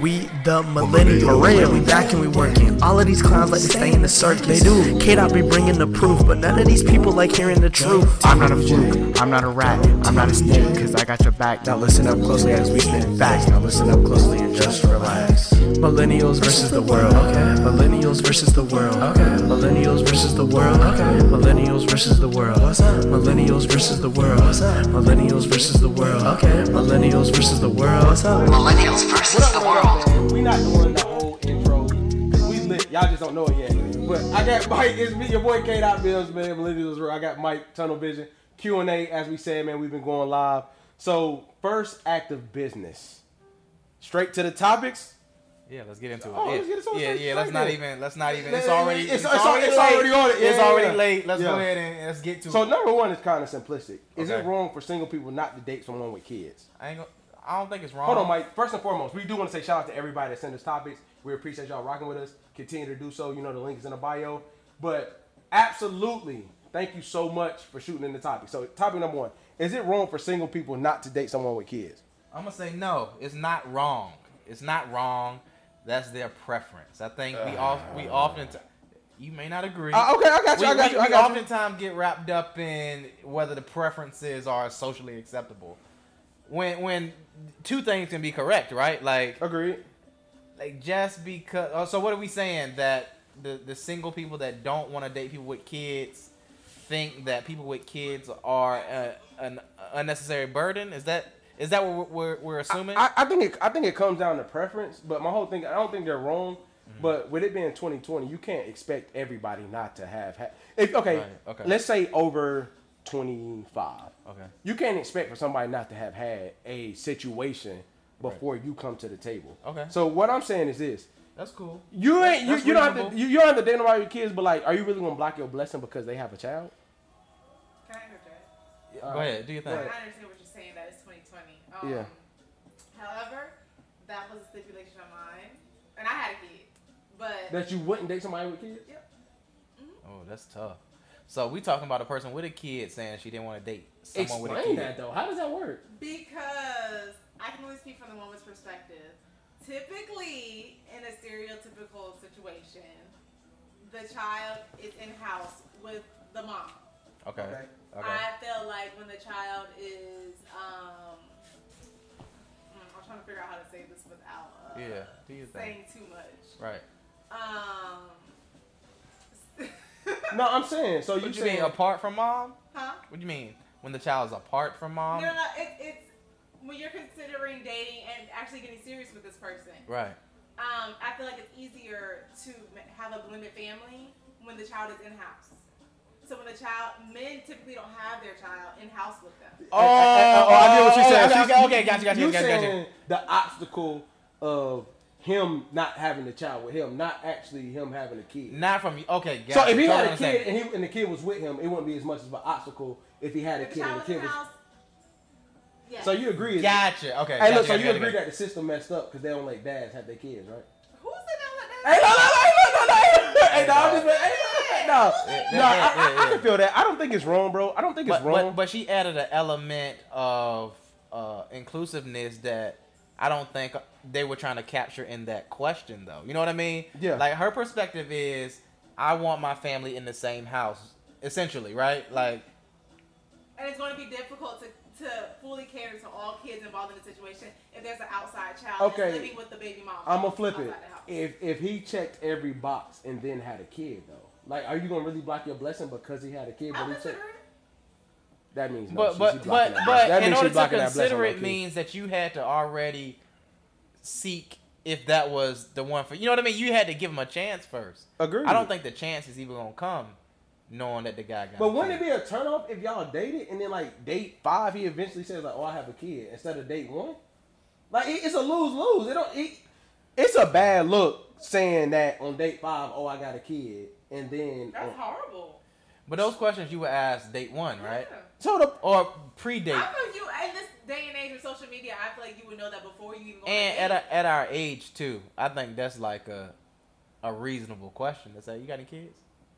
We the millennials. We back and we working. All of these clowns like to stay in the circus. They do. Kid, I be bringing the proof, but none of these people like hearing the truth. I'm not a fluke, I'm not a rat, I'm not a snake, cause I got your back. Now listen up closely as we spit facts. Now listen up closely and just relax. Millennials versus the world. Okay. Millennials versus the world. Okay. Millennials versus the world. Okay. Millennials versus the world. What's up? Millennials versus the world. What's up? Millennials versus the world. Okay. Millennials versus the world. What's up? Millennials versus the world. We not doing the whole intro because we lit. Y'all just don't know it yet. But I got Mike. It's me, your boy K. Dot Bills, man. Millennials. I got Mike Tunnel Vision Q and A. As we said, man, we've been going live. So first act of business. Straight to the topics. Yeah, let's get into it. Oh, yeah, let's get into it yeah, yeah. Let's not even. Let's not even. It's already. it's- It's, it's- already. it's already on it. Yeah, It's already yeah. late. Let's Yeah. go ahead and let's get to it. So it. number one is kind of simplistic. Is it wrong for single people not to date someone with kids? I ain't. Gonna, I don't think it's wrong. Hold on, Mike. First and foremost, we do want to say shout out to everybody that sent us topics. We appreciate y'all rocking with us. Continue to do so. You know the link is in the bio. But absolutely, thank you so much for shooting in the topic. So topic number one: Is it wrong for single people not to date someone with kids? I'm gonna say no. It's not wrong. It's not wrong. That's their preference. I think we all we often. T- you may not agree. Uh, okay, I got you. we, I got we- you. I we got you. oftentimes get wrapped up in whether the preferences are socially acceptable. When when two things can be correct, right? Like Agreed. like just because. Oh, so what are we saying that the the single people that don't want to date people with kids think that people with kids are uh, an unnecessary burden? Is that is that what we're, we're, we're assuming? I, I think it. I think it comes down to preference. But my whole thing, I don't think they're wrong. Mm-hmm. But with it being 2020, you can't expect everybody not to have. Ha- if okay, Right, okay. let's say over 25. Okay. You can't expect for somebody not to have had a situation before you come to the table. Okay. So what I'm saying is this: That's cool. you ain't you, That's you don't have reasonable. to you, you don't have to date nobody with kids, but like, are you really gonna block your blessing because they have a child? Can I interject? Uh, Go ahead, do your thing. I thing. understand what you're saying. That it's 2020. Um, Yeah. However, that was a stipulation of mine, and I had a kid, but That you wouldn't date somebody with kids? Yep. Oh, that's tough. So we talking about a person with a kid saying she didn't want to date someone with a Explain kid. that though. How does that work? because I can only speak from the woman's perspective. Typically, in a stereotypical situation, the child is in house with the mom. Okay. Okay. Okay. I feel like when the child is, um, mm, I'm trying to figure out how to say this without uh, Yeah. Do your thing. saying too much. Right. Um, No, I'm saying. So you What you saying mean apart from mom? huh? What do you mean when the child is apart from mom? no, no, no. It, it's when you're considering dating and actually getting serious with this person. Right. Um, I feel like it's easier to have a blended family when the child is in house. So when the child, men typically don't have their child in house with them. Oh, I get what you're saying. okay, She's- okay, okay, gotcha, gotcha, you gotcha, gotcha. the obstacle of him not having the child with him, not actually him having a kid. Not from you. Okay. So Gotcha. if he Totally had a kid and, he, and the kid was with him, it wouldn't be as much of an obstacle if he had a the kid and the kid was. house, yeah. So you agree? Gotcha. Okay. Hey, gotcha, look. So gotcha, you agree gotcha. that the system messed up because they don't let dads have their kids, right? Who said that? Hey, no, no, no, no, no, no. Hey, no, I'm just, hey, no, no, no. I, I, I can feel that. I don't think it's wrong, bro. I don't think it's But, wrong. but but she added an element of uh, inclusiveness that I don't think they were trying to capture in that question, though. You know what I mean? Yeah. Like her perspective is, I want my family in the same house, essentially, right? Like, And it's going to be difficult to, to fully cater to all kids involved in the situation if there's an outside child Okay. living with the baby mom. I'm gonna flip it. outside the house. If if he checked every box and then had a kid though, like, are you gonna really block your blessing because he had a kid? I'll But he checked. consider. That means no. but she- but she but that but in order to blocking that blessing consider it means that you had to already seek if that was the one for you know what I mean. You had to give him a chance first. Agreed. I don't think the chance is even gonna come, knowing that the guy got. But wouldn't it be a turnoff if y'all dated and then like date five, he eventually says like, "Oh, I have a kid," instead of date one? Like it, it's a lose lose. It don't. It, it's a bad look saying that on date five, "Oh, I got a kid," and then That's on- horrible. But those questions you would ask date one, right? Yeah. so the Or pre-date. I feel you in this day and age of social media. I feel like you would know that before you even. And at a a, at our age too, I think that's like a a reasonable question to say. You got any kids?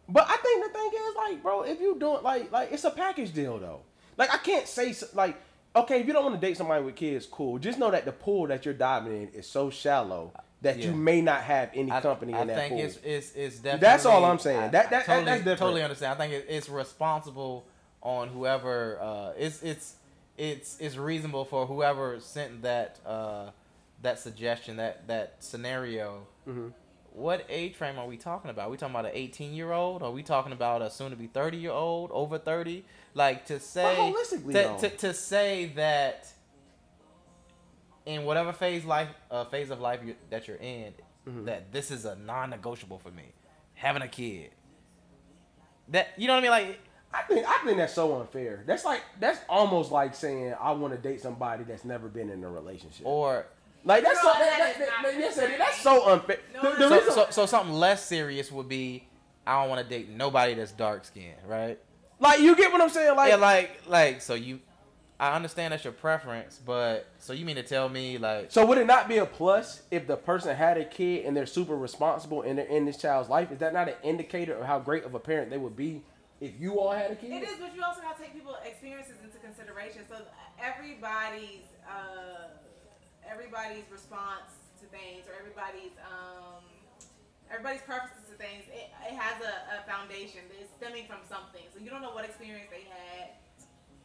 But I think the thing is, like, bro, if you doing like, like, it's a package deal though. Like, I can't say like okay, if you don't want to date somebody with kids, cool. Just know that the pool that you're diving in is so shallow that you may not have any company I in that think pool. it's, it's it's definitely. That's all I'm saying. I- That- I that- totally, that's different. Totally understand. I think it, it's responsible on whoever. Uh, it's it's it's it's reasonable for whoever sent that uh, that suggestion that that scenario. Mm-hmm. What age frame are we talking about? Are we talking about an 18 year old? Are we talking about a soon to be 30 year old, over 30? Like to say holistically, to, to, to say that in whatever phase life uh, phase of life you, that you're in, Mm-hmm. that this is a non-negotiable for me. Having a kid. That you know what I mean? Like I think I think that's so unfair. That's like that's almost like saying I want to date somebody that's never been in a relationship. or like that's No, so, that that, is that, not that- yes, that's so unfair. No, The- the so, reason- so so something less serious would be I don't want to date nobody that's dark skinned, right? like you get what I'm saying? Like, yeah, like like so you I understand that's your preference, but so you mean to tell me like so would it not be a plus if the person had a kid and they're super responsible and they're in this child's life? Is that not an indicator of how great of a parent they would be if you all had a kid? It is, but you also got to take people's experiences into consideration. So everybody's uh, everybody's response to things, or everybody's um, everybody's preferences to things, it, it has a, a foundation. It's stemming from something. So you don't know what experience they had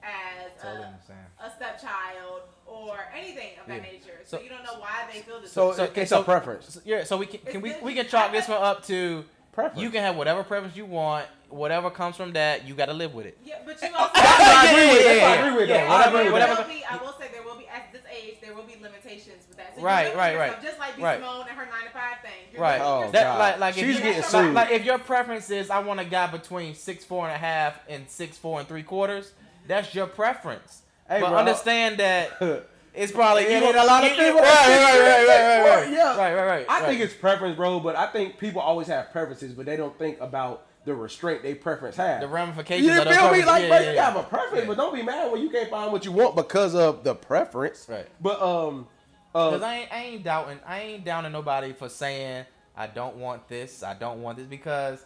as Totally a, a stepchild or anything of that Yeah. nature. So, So- you don't know why they feel this. So, way. So- it's so- a preference. So, yeah, so we can can we It's we can chalk this one up to Preference. you can have whatever preference you want, whatever comes from that, you got to live with it. yeah, but you also. I agree with. Yeah, That's what I agree with. yeah, though. I whatever- agree with whatever- that. Be, I will say there will be at this age there will be limitations with that. So Right, limit right, yourself, right. Just like B Right. Simone and her nine to five thing. You're Right. Oh, yourself. That, God. like, like She's you- getting like, sued. Like if your preference is I want a guy between six four and a half and six four and three quarters, that's your preference. Hey, but bro. understand that it's probably It you know, a lot of people Right, right, right, right, right, right, right, Yeah. right, right, right. I think it's preference, bro, but I think people always have preferences, but they don't think about the restraint they preference have. the ramifications. you of those feel me? preferences. Like, Yeah, bro, yeah, you yeah. have a preference, Yeah. but don't be mad when you can't find what you want because of the preference. Right. But um, Cause uh, I ain't, I ain't doubting, I ain't downing nobody for saying I don't want this, I don't want this, because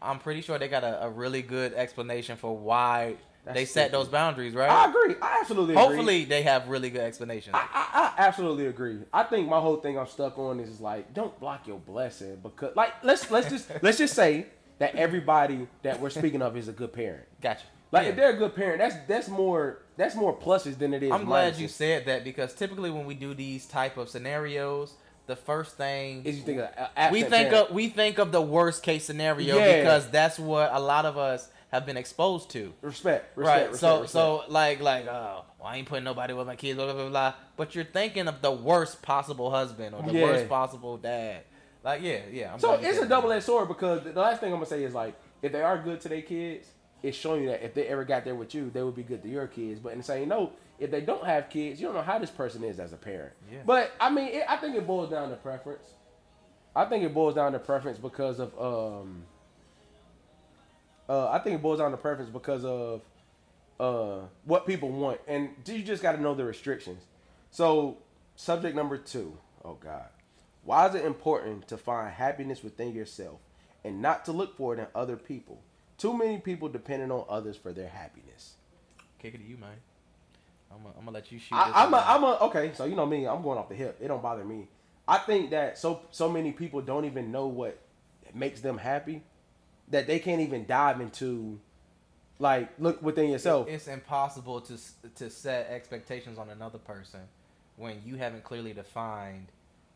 I'm pretty sure they got a, a really good explanation for why That's they set those boundaries, right? I agree. I absolutely agree. Hopefully, they have really good explanations. I, I, I absolutely agree. I think my whole thing I'm stuck on is like, don't block your blessing because, like, let's let's just let's just say that everybody that we're speaking of is a good parent. gotcha. Like, Yeah. if they're a good parent, that's that's more that's more pluses than it is. I'm glad minuses. you said that because typically when we do these type of scenarios, the first thing Is you think of we think parent. of we think of the worst case scenario Yeah. because that's what a lot of us have been exposed to. respect, respect, right. respect, so respect. so like like oh well, I ain't putting nobody with my kids blah blah blah blah. But you're thinking of the worst possible husband or the Yeah. worst possible dad. Like yeah yeah. I'm So it's a double edged sword because the last thing I'm gonna say is like if they are good to their kids, it's showing you that if they ever got there with you, they would be good to your kids. But in the same note, if they don't have kids, you don't know how this person is as a parent. Yeah. But I mean, it, I think it boils down to preference. I think it boils down to preference because of um. Uh, I think it boils down to preference because of uh what people want, and you just got to know the restrictions. So, subject number two. Oh God, why is it important to find happiness within yourself and not to look for it in other people? Too many people depending on others for their happiness. Kick it to you, man. I'm gonna let you shoot. I, I'm a. I'm a, okay. So you know me, I'm going off the hip. It don't bother me. I think that so so many people don't even know what makes them happy that they can't even dive into like look within yourself. It's impossible to to set expectations on another person when you haven't clearly defined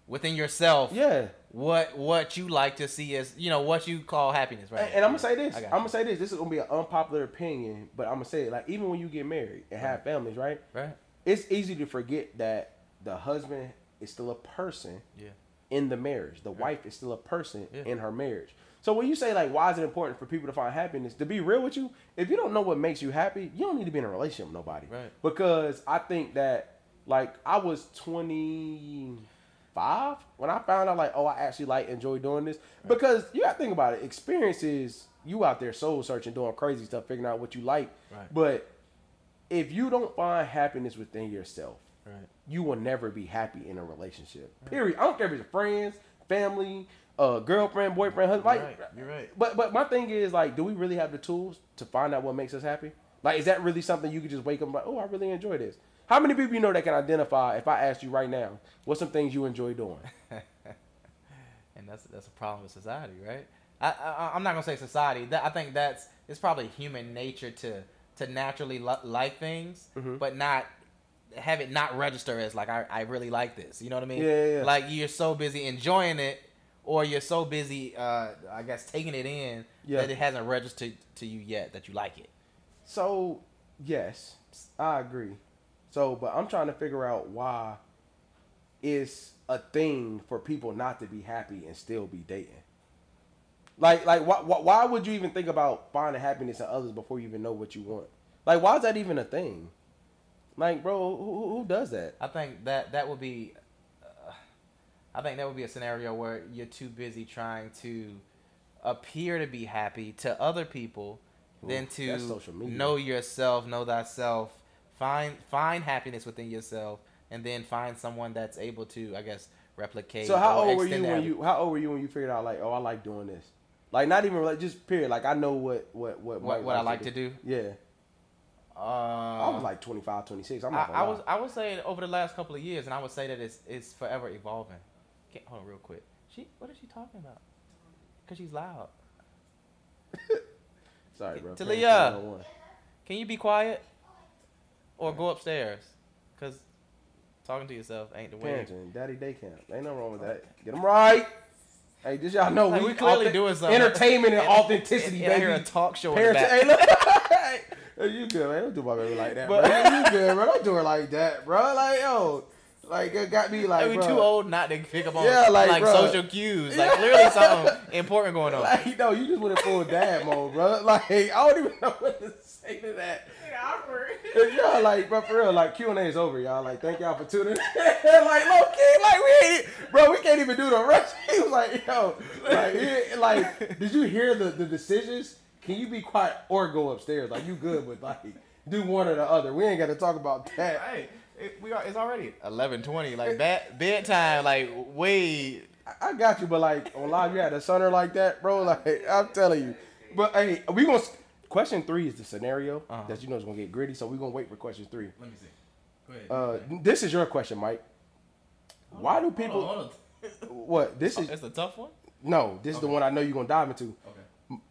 within yourself yeah. what what you like to see as you know what you call happiness, right? And, and I'm gonna say this. I'm gonna say this. This is gonna be an unpopular opinion, but I'm gonna say it. Like even when you get married and have families, right? right. It's easy to forget that the husband is still a person Yeah. In the marriage. The wife is still a person Yeah. in her marriage. So when you say like, why is it important for people to find happiness? To be real with you, if you don't know what makes you happy, you don't need to be in a relationship with nobody. Right. Because I think that like I was 25 when I found out like, oh, I actually like enjoy doing this. Because you got to think about it. Experiences you out there soul searching, doing crazy stuff, figuring out what you like. Right. But if you don't find happiness within yourself, Right. you will never be happy in a relationship. Period. I don't care if it's friends, family, uh, girlfriend, boyfriend, husband. Like, right. You're right. But but my thing is like, do we really have the tools to find out what makes us happy? Like, is that really something you could just wake up and like, oh, I really enjoy this? How many people you know that can identify if I asked you right now, what's some things you enjoy doing? and that's that's a problem with society, right? I, I I'm not gonna say society. That I think that's it's probably human nature to to naturally li- like things, Mm-hmm. but not have it not register as like I, I really like this. You know what I mean? Yeah, yeah, yeah. Like you're so busy enjoying it, or you're so busy, uh, I guess, taking it in Yeah. that it hasn't registered to you yet that you like it. So, yes, I agree. So, but I'm trying to figure out why it's a thing for people not to be happy and still be dating. Like, like, why, why, why would you even think about finding happiness in others before you even know what you want? Like, why is that even a thing? Like, bro, who, who- does that? I think that that would be, uh, I think that would be a scenario where you're too busy trying to appear to be happy to other people than to social media. know yourself, know thyself, find find happiness within yourself, and then find someone that's able to, I guess, replicate. So, how old were you when you? How old were you when you figured out like, oh, I like doing this? Like, not even like just period. Like, I know what what what What- what I like to do? Yeah, Uh, I was like 25, 26. I'm I, I was I would say over the last couple of years, and I would say that it's it's forever evolving. Can't, hold on, real quick. She what is she talking about? Cause she's loud. Sorry, bro. Talia. Can you be quiet? Or go upstairs? Cause talking to yourself ain't the way. Parenting, daddy day camp. Ain't nothing wrong with that. Get them right. Hey, just y'all know Like, we, we clearly entertainment something. Entertainment and, authenticity, And, and I hear baby. a talk show in the back. hey, look. Hey, you good, man? Don't do my baby like that, But- bro. You good, bro? Don't do her like that, bro. Like, yo, like it got me like, Like, we bro. too old not to pick up on Yeah, like, like, bruh. social cues. Like clearly something important going on. Like, no, you just went in full dad mode, bro. Like, I don't even know what to say to that. awkward. Yeah, like, bro, for real, like, Q&A is over, y'all. Like, thank y'all for tuning in. like, low key, like, we ain't, bro, we can't even do the rest. He was like, yo, like, he- like, did you hear the, the decisions? Can you be quiet or go upstairs? Like, you good with, like, do one or the other. We ain't got to talk about that. Hey, it, we are. It's already eleven twenty. Like bed bedtime. Like way. I- I got you, but, like, on live, you had a sonner like that, bro. Like, I'm telling you. But, hey, we going to, question three is the scenario Uh-huh. that you know is going to get gritty, so we going to wait for question three. Let me see. Go ahead. Uh, this is your question, Mike. Why do people? Hold on, hold What this on. is? It's a tough one. No, this is the one I know you're gonna dive into.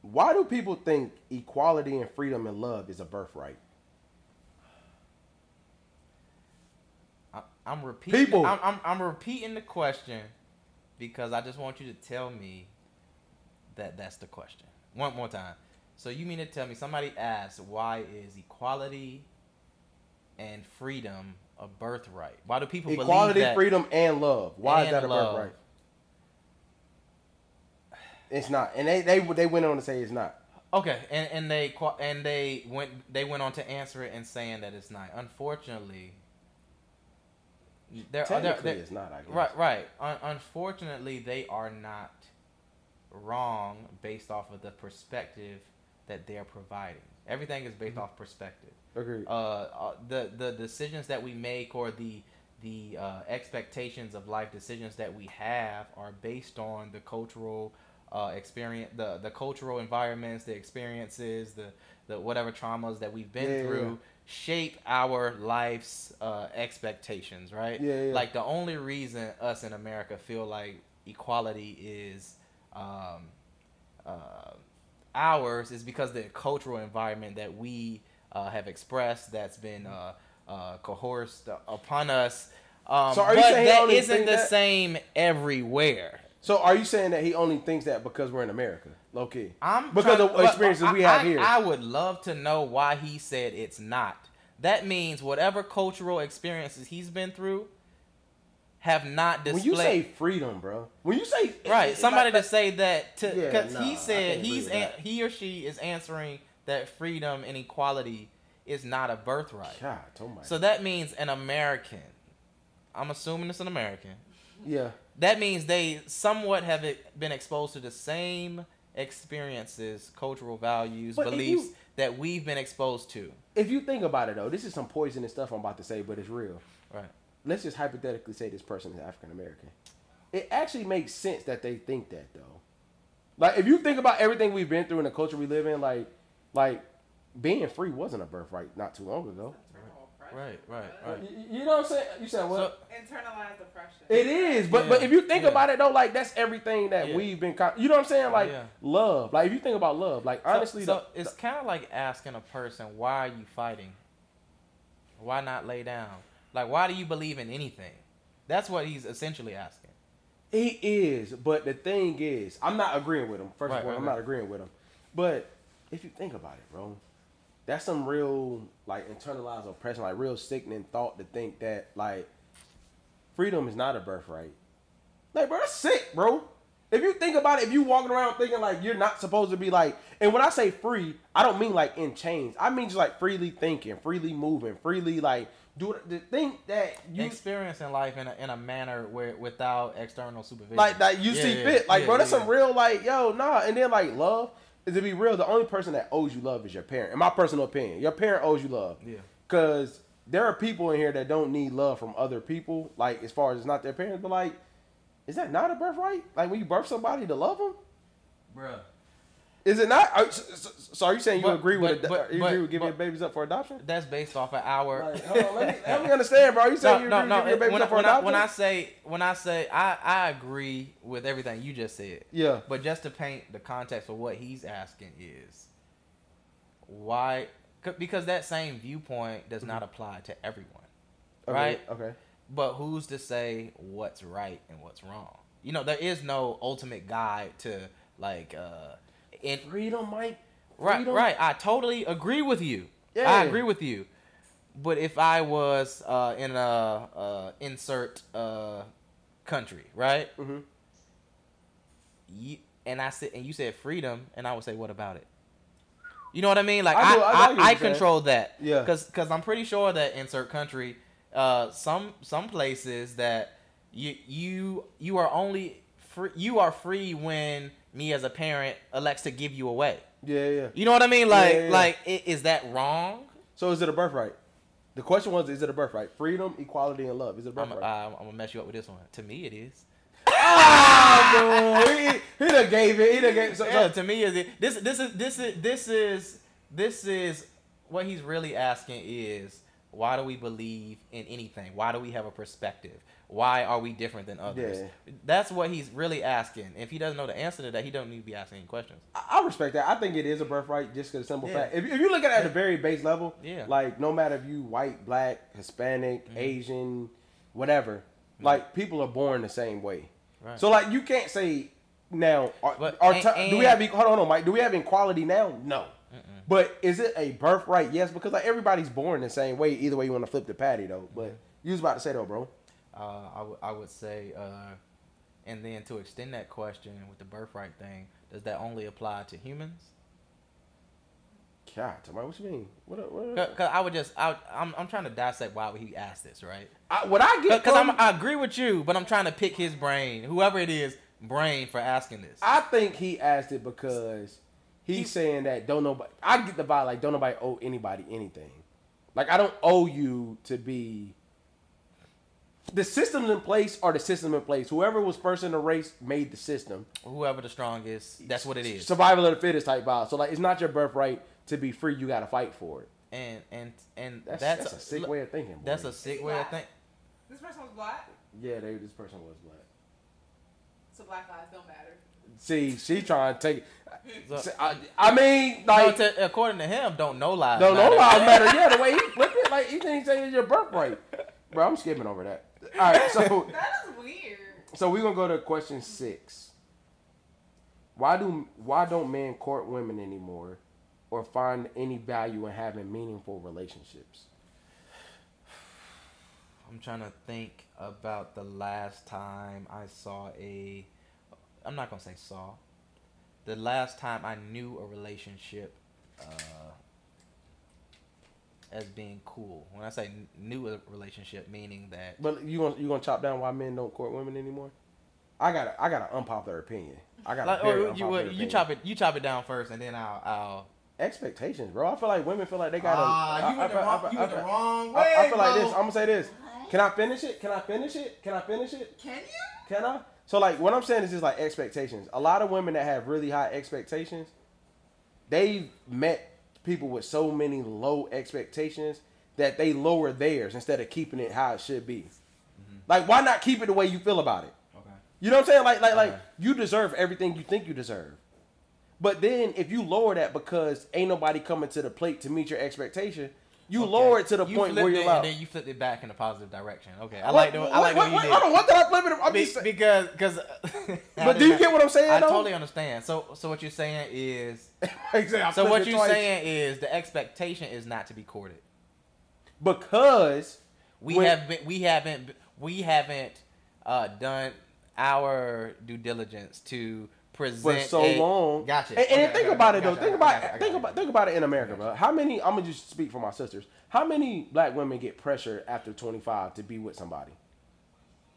Why do people think equality and freedom and love is a birthright? I, I'm repeating. People. I'm, I'm I'm repeating the question because I just want you to tell me that that's the question one more time. So you mean to tell me somebody asked why is equality and freedom a birthright? Why do people Equality, believe that? Equality, freedom, and love. Why is that a love. birthright? It's not, and they they they went on to say it's not. Okay, and and they and they went they went on to answer it and saying that it's not. Unfortunately, there Technically, there- it's not. I guess. right right. Un- unfortunately, they are not wrong based off of the perspective that they're providing. Everything is Mm-hmm. based off perspective. Agreed. Uh, uh, the the decisions that we make or the the uh, expectations of life decisions that we have are based on the cultural uh, experience, the the cultural environments, the experiences, the the whatever traumas that we've been Yeah, through yeah. shape our life's uh, expectations, right? Yeah, yeah. Like the only reason us in America feel like equality is um, uh, ours is because the cultural environment that we uh, have expressed that's been uh, uh, coerced upon us. Um, So are you but saying that isn't the that? same everywhere. So are you saying that he only thinks that because we're in America, low key? I'm because trying- of experiences I- we have I- here. I would love to know why he said it's not. That means whatever cultural experiences he's been through have not displayed. when you say freedom, bro. When you say right, somebody like, to say that to Yeah, because nah, he said he's an, he or she is answering that freedom and equality is not a birthright. God, oh my. So that means an American. I'm assuming it's an American. yeah. That means they somewhat have been exposed to the same experiences, cultural values, But beliefs you- that we've been exposed to. If you think about it though, this is some poisonous stuff I'm about to say, but it's real. Right. let's just hypothetically say this person is African American. It actually makes sense that they think that though. Like if you think about everything we've been through and the culture we live in, like like being free wasn't a birthright not too long ago. Right, right, right. You, you know what I'm saying? You said what? Internalized oppression. It is, but Yeah, but if you think yeah. about it though, like that's everything that Yeah. we've been. Con- you know what I'm saying? Like Yeah. love. Like if you think about love, like honestly, so, so the- it's kind of like asking a person, "Why are you fighting? Why not lay down? Like, why do you believe in anything?" That's what he's essentially asking. He is, but the thing is, I'm not agreeing with him. First Right, of all, right, I'm right. not agreeing with him. But if you think about it, bro, that's some real like internalized oppression, like real sickening thought to think that like freedom is not a birthright. Like, bro, that's sick, bro. If you think about it, if you walking around thinking like you're not supposed to be like, and when I say free, I don't mean like in chains. I mean just like freely thinking, freely moving, freely like do the thing that you Experiencing life in a, in a manner where without external supervision. like that you Yeah, see yeah, fit. Like, yeah, bro, that's some real like, yo, nah. And then like love to be real. The only person that owes you love is your parent. In my personal opinion, your parent owes you love. Yeah. Cause there are people in here that don't need love from other people. Like as far as it's not their parents, but like, is that not a birthright? Like when you birth somebody to love them, Bruh. Is it not? Are, so, so- so are you saying you But- agree with but- ad- but- you but- agree with giving but- your babies up for adoption? That's based off of our. Like, hold on, let me, let me understand, bro. Are You no, saying you no, agree no. with giving your babies When, I- up for when, I, adoption? when I say when I say I I agree with everything you just said. yeah, But just to paint the context of what he's asking is why because that same viewpoint does not apply to everyone. okay, Right? Okay. But who's to say what's right and what's wrong? You know, there is no ultimate guide to like uh in Freedom, Mike. Right, Freedom. right. I totally agree with you. Yeah. I agree with you. But if I was uh, in a uh, insert uh, country, right? Mhm. You, and I said, and you said freedom, and I would say, what about it? You know what I mean? Like I I, do- I I, I, control that. Yeah. Because because I'm pretty sure that insert country, uh, some some places that you you you are only free you are free when me as a parent elects to give you away. Yeah, yeah. You know what I mean? Like, yeah, yeah. like, i- is that wrong? So is it a birthright? The question was, is it a birthright? Freedom, equality, and love. Is it a I'm, birthright? I'm, I'm gonna mess you up with this one. To me, it is. Ah, bro, he, he done gave it. He done gave. So, Yeah, so, to me, is it this? This is this is this is this is what he's really asking is why do we believe in anything? Why do we have a perspective? Why are we different than others? Yeah. That's what he's really asking. If he doesn't know the answer to that, he don't need to be asking any questions. I I respect that. I think it is a birthright, just because simple Yeah. fact. If, if you look at it at a very base level, Yeah. like no matter if you white, black, Hispanic, Mm-hmm. Asian, whatever, like people are born the same way. Right. So like you can't say now. Are, But- are and- ti- do we have hold on, hold on, Mike? Do we have equality now? No. But is it a birthright? Yes, because like everybody's born the same way. Either way you want to flip the patty though. But you was about to say though, bro. Uh, I would I would say, uh, and then to extend that question with the birthright thing, does that only apply to humans? God, what you mean? What? what Because I would just, I, I'm, I'm trying to dissect why he asked this, right? I, what I get Because I'm, I agree with you, but I'm trying to pick his brain, whoever it is, brain for asking this. I think he asked it because he's He's- saying that don't nobody. I get the vibe like don't nobody owe anybody anything. Like I don't owe you to be. The systems in place are the system in place. Whoever was first in the race made the system. Whoever the strongest, that's what it is. Survival of the fittest type vibe. So like, it's not your birthright to be free. You got to fight for it. And and and That's that's, that's, a sick look, way of thinking. boy. That's a sick way of thinking. This person was black, yeah. They, this person was black. so black lives don't matter. See, she trying to take. it. So- I, I mean, No, like, to, according to him, don't know lies. Don't know matter. lives matter. Yeah, the way he flipped it, like he didn't say it's your birthright. Bro, I'm skipping over that. All right, so That is weird. so we're gonna go to question six. Why do why don't men court women anymore, or find any value in having meaningful relationships? I'm trying to think about the last time I saw a. I'm not gonna say saw. The last time I knew a relationship uh, as being cool. When I say n- knew relationship, meaning that But you gonna you gonna chop down why men don't court women anymore? I got a, I got an unpopular opinion. I got like, a very or you unpopular you opinion. chop it you chop it down first, and then I'll I'll. expectations, bro. I feel like women feel like they got. Ah, I- you I went the feel- I wrong- feel- you I went the feel- wrong I, I feel like this. I'm gonna say this. Can I finish it? Can I finish it? Can I finish it? Can you? Can I? So like what I'm saying is just like expectations. A lot of women that have really high expectations, they've met people with so many low expectations that they lower theirs instead of keeping it how it should be. Mm-hmm. Like, why not keep it the way you feel about it? Okay. You know what I'm saying? Like, like, like you deserve everything you think you deserve. But then if you lower that because ain't nobody coming to the plate to meet your expectation, you lower it to the You point where you're allowed. and then you flipped it back in a positive direction. Okay, I What- like the I like what, what, you what, hold on, did. what did I flip it? I'm Be- just because because. But do you get what I'm saying, I though? totally understand. So so what you're saying is Exactly, so what you're twice. saying is the expectation is not to be courted. because We when- have been, we haven't we haven't uh, done our due diligence to for so a- long. Gotcha. And, and Okay, think okay, about okay, it though. gotcha, Think about think about think about it in America, bro. How many? I'm gonna just speak for my sisters. How many black women get pressure after 25 to be with somebody?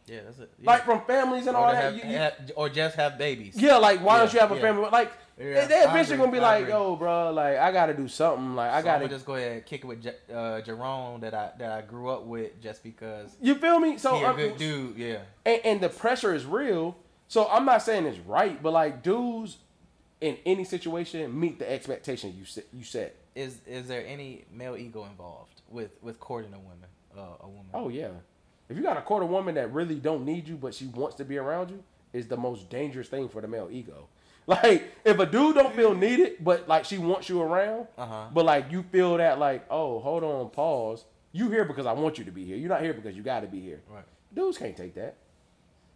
Yeah, that's it. Yeah. Like from families and or, all that. have, You- you- have- or just have babies. yeah, like why don't you have a yeah. family? Like Yeah, I eventually gonna be I like, agree. yo, bro, like I gotta do something. Like I So gotta just go ahead and kick it with uh, Jerome that I that I grew up with just because You feel me? So he a I'm- good dude. Yeah. and, and the pressure is real. So I'm not saying it's right, but like dudes in any situation meet the expectation you set. You set. Is is there any male ego involved with with courting a woman? Uh, a woman. Oh yeah. If you got to court a woman that really don't need you, but she wants to be around you, is the most dangerous thing for the male ego. Like if a dude don't feel needed, but like she wants you around, Uh-huh. but like you feel that like, oh, hold on, pause. You here because I want you to be here. You're not here because you got to be here. Right. Dudes can't take that.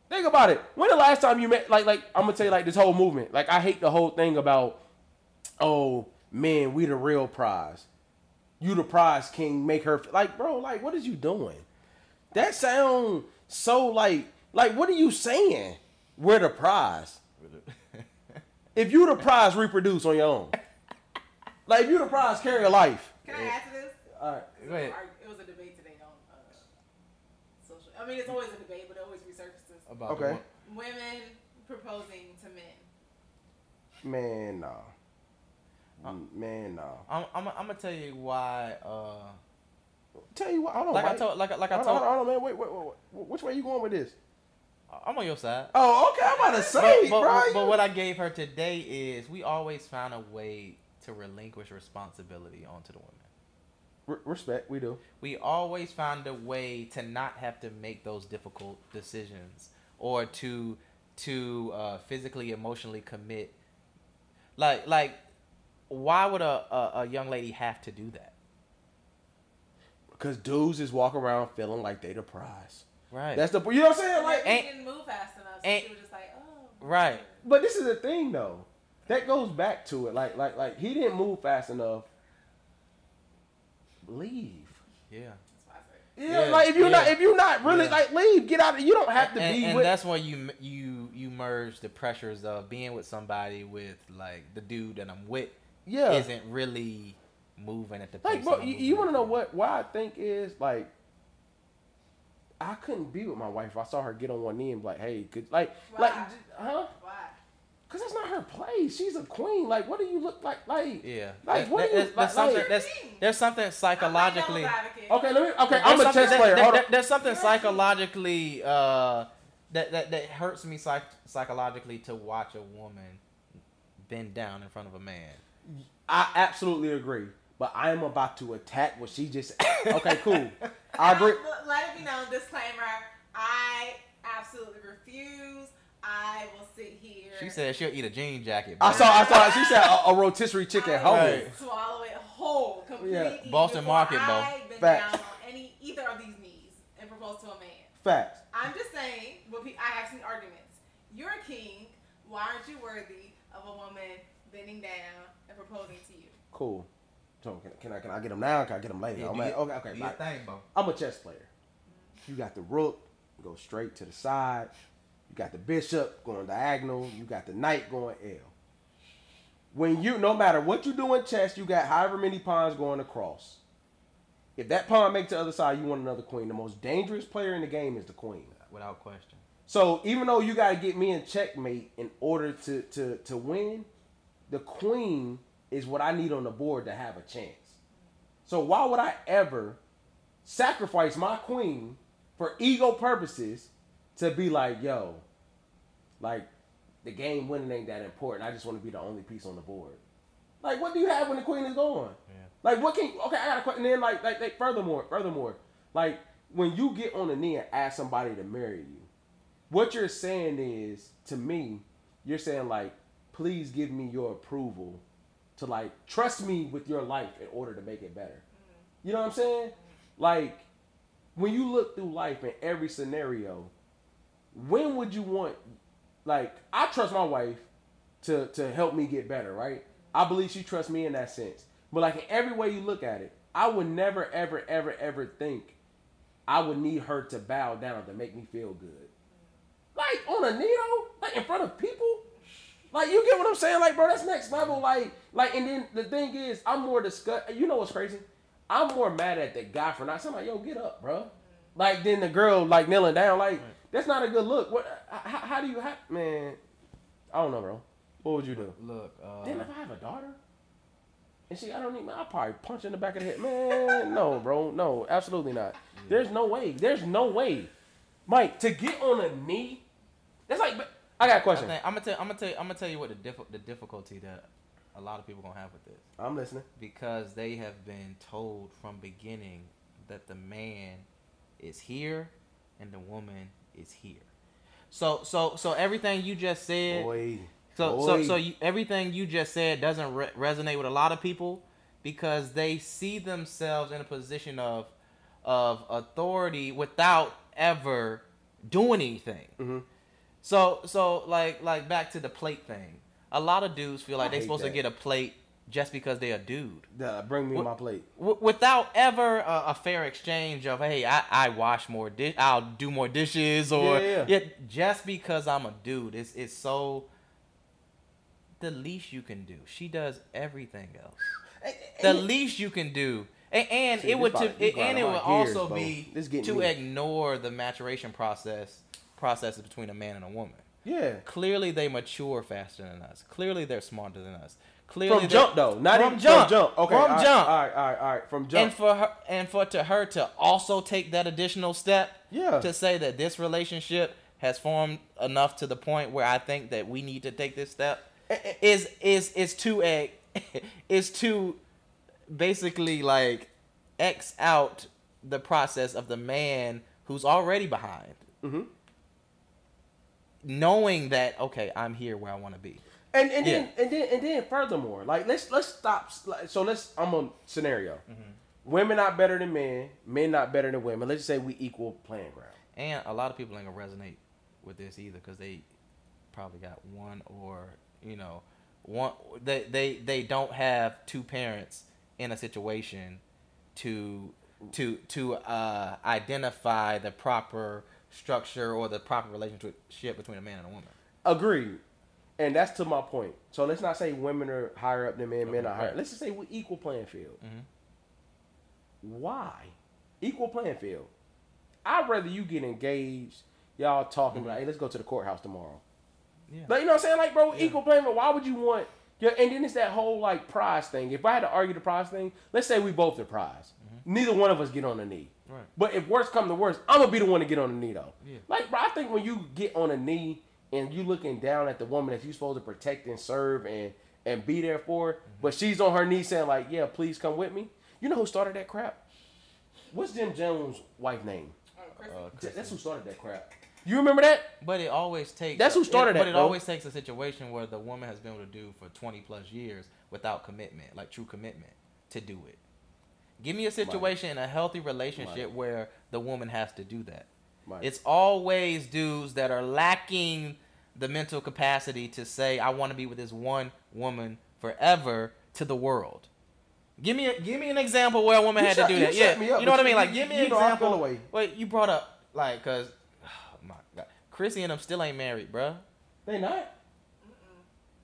Think about it. When the last time you met, like, like I'm gonna tell you, like this whole movement. Like I hate the whole thing about, oh man, we the real prize. You the prize king. Make her like, bro. Like, what is you doing? That sound so like, like what are you saying? We're the prize. if you the prize, reproduce on your own. Like if you the prize, carry a life. Can I add to this? All right. Go ahead. It was a debate today on uh, social. I mean, it's always a debate, but it always resurfaces. About Okay. the Women proposing to men. Man, nah. Man, nah. I'm, I'm, I'm gonna tell you why. Uh, Tell you what, hold on. like I told, like, I- like I hold, told, on, hold on, man. Wait, wait, wait, wait. Which way you going with this? I'm on your side. Oh, okay. I'm about to say, but, but, bro. but what I gave her today is we always found a way to relinquish responsibility onto the women. Re- respect, we do. We always find a way to not have to make those difficult decisions or to to uh, physically emotionally commit. Like like, why would a, a, a young lady have to do that? Because dudes just walk around feeling like they the prize. Right. That's the you know what I'm saying. Like, Maybe ain't- didn't move fast enough, so ain't- she was just like, oh. right. but this is the thing though. That goes back to it. Like, like, like he didn't move fast enough. Leave. Yeah. That's why I said. Yeah, Yeah, like if you're not if you're not really Yeah. like leave, get out. Of you don't have to and, be and with. that's why you you you merge the pressures of being with somebody with like the dude that I'm with yeah. isn't really moving at the pace. Like, bro, you, you want to know what? Why I think is like, I couldn't be with my wife. if I saw her get on one knee and be like, "Hey, could like, like, Why? j- huh? Why? Cause that's not her place. She's a queen. Like, what do you look like? Like, Yeah. Like, That- what that- do you- there's, like- something like- there's, there's something psychologically. I'm playing devil's advocate. okay, let me. Okay, There's I'm a something chess player. that- Hold that- there's something You're psychologically uh, that, that that hurts me psych- psychologically to watch a woman bend down in front of a man. I absolutely agree. But I am about to attack what she just. Okay, cool. I agree. Let- Let it be known, disclaimer. I absolutely refuse. I will sit here. She said she'll eat a jean jacket. I saw. I saw. She said a, a rotisserie chicken. I whole. will Right. swallow it whole, completely. Yeah. Boston Market, bro. I bend Facts. down on any either of these knees and propose to a man. Facts. I'm just saying. What pe- I have seen arguments. You're a king. Why aren't you worthy of a woman bending down and proposing to you? Cool. So can, can I can I get them now? Can I get them later? Yeah, I'm do like, okay, okay. do your thing, bro. I'm a chess player. You got the rook, go straight to the side. You got the bishop going diagonal. You got the knight going L. When you, no matter what you do in chess, you got however many pawns going across. If that pawn makes the other side, you want another queen. The most dangerous player in the game is the queen. Without question. So even though you got to get me in checkmate in order to, to, to win, the queen is what I need on the board to have a chance. So why would I ever sacrifice my queen for ego purposes to be like, yo, like the game winning ain't that important. I just want to be the only piece on the board. Like, what do you have when the queen is gone? Like, what can? Okay, I got a question. And then, like, like, like, furthermore, furthermore, like, when you get on the knee and ask somebody to marry you, what you're saying is, to me, you're saying like, please give me your approval to like trust me with your life in order to make it better. Mm-hmm. You know what I'm saying? Like, when you look through life in every scenario, when would you want like I trust my wife to to help me get better, right? I believe she trusts me in that sense. But like in every way you look at it, I would never ever ever ever think I would need her to bow down to make me feel good. Like on a needle, like in front of people. Like you get what I'm saying? Like, bro, that's next level. Like, like, and then the thing is, I'm more disgust. You know what's crazy? I'm more mad at the guy for not saying like, yo, get up, bro. Like then the girl like kneeling down. Like that's not a good look. What? How, how do you have? Man, I don't know, bro. What would you do? Look, uh, Then if I have a daughter, and she, I don't need, man, I'll probably punch her in the back of the head. Man, no, bro, no, absolutely not. There's no way. There's no way, Mike, to get on a knee. That's like, I got a question. think, I'm gonna tell. I'm gonna tell. I'm gonna tell you what the diff- the difficulty that a lot of people gonna have with this I'm listening. because they have been told from beginning that the man is here and the woman is here. So so so everything you just said. Boy, So so boy. so you, everything you just said doesn't re- resonate with a lot of people because they see themselves in a position of of authority without ever doing anything. Mhm. So so like like back to the plate thing. A lot of dudes feel like they're supposed that. to get a plate just because they're a dude. Bring me What- my plate. W- without ever a, a fair exchange of hey I, I wash more dish I'll do more dishes or Yeah, yeah. just because I'm a dude it's it's so the least you can do she does everything else the least you can do and, and See, it would to, it, and it would gears, also bro. be to me. ignore the maturation process processes between a man and a woman Yeah. clearly they mature faster than us clearly they're smarter than us clearly From jump though, not from even jump from jump. Okay, from all right, jump All right, all right, all right. From jump. and for her and for to her to also take that additional step Yeah. to say that this relationship has formed enough to the point where I think that we need to take this step is is is to a is to basically like X out the process of the man who's already behind. Mhm. Knowing that okay, I'm here where I want to be. And and then and then and then furthermore, like let's let's stop. like, So let's I'm on scenario. Mm-hmm. Women not better than men. Men not better than women. Let's just say we equal playing ground. And a lot of people ain't gonna resonate with this either because they probably got one or you know one they they they don't have two parents in a situation to to to uh, identify the proper structure or the proper relationship between a man and a woman. Agreed. And that's to my point. So let's not say women are higher up than men, men Okay, are higher. right. Let's just say we equal playing field. Mhm. Why? Equal playing field. I'd rather you get engaged, y'all talking Mm-hmm. like, hey, let's go to the courthouse tomorrow. Yeah. Like, you know what I'm saying? Like, bro, Yeah. equal playing field. Why would you want? Yeah, and then it's that whole like prize thing. If I had to argue the prize thing, let's say we both the prize. Neither one of us get on the knee. Mm-hmm. Right. But if worst come to worst, I'm gonna be the one to get on the knee though. Yeah. Like, bro, I think when you get on a knee and you looking down at the woman that you're supposed to protect and serve and and be there for, Mm-hmm. but she's on her knee saying like, "Yeah, please come with me." You know who started that crap? What's Jim Jones' wife name? Uh, That's who started that crap. You remember that? But it always takes. That's who started it, that, But it bro. always takes a situation where the woman has been able to do for twenty plus years without commitment, like true commitment, to do it. Give me a situation in a healthy relationship Right. where the woman has to do that. Right. It's always dudes that are lacking the mental capacity to say, "I want to be with this one woman forever" to the world. Give me a, give me an example where a woman You had set- to do you that. set Yeah, me up, you know what I mean. Like, give me you an know I example. away. Wait, you brought up like, cause, oh my god, Chrissy and them still ain't married, bruh. They not.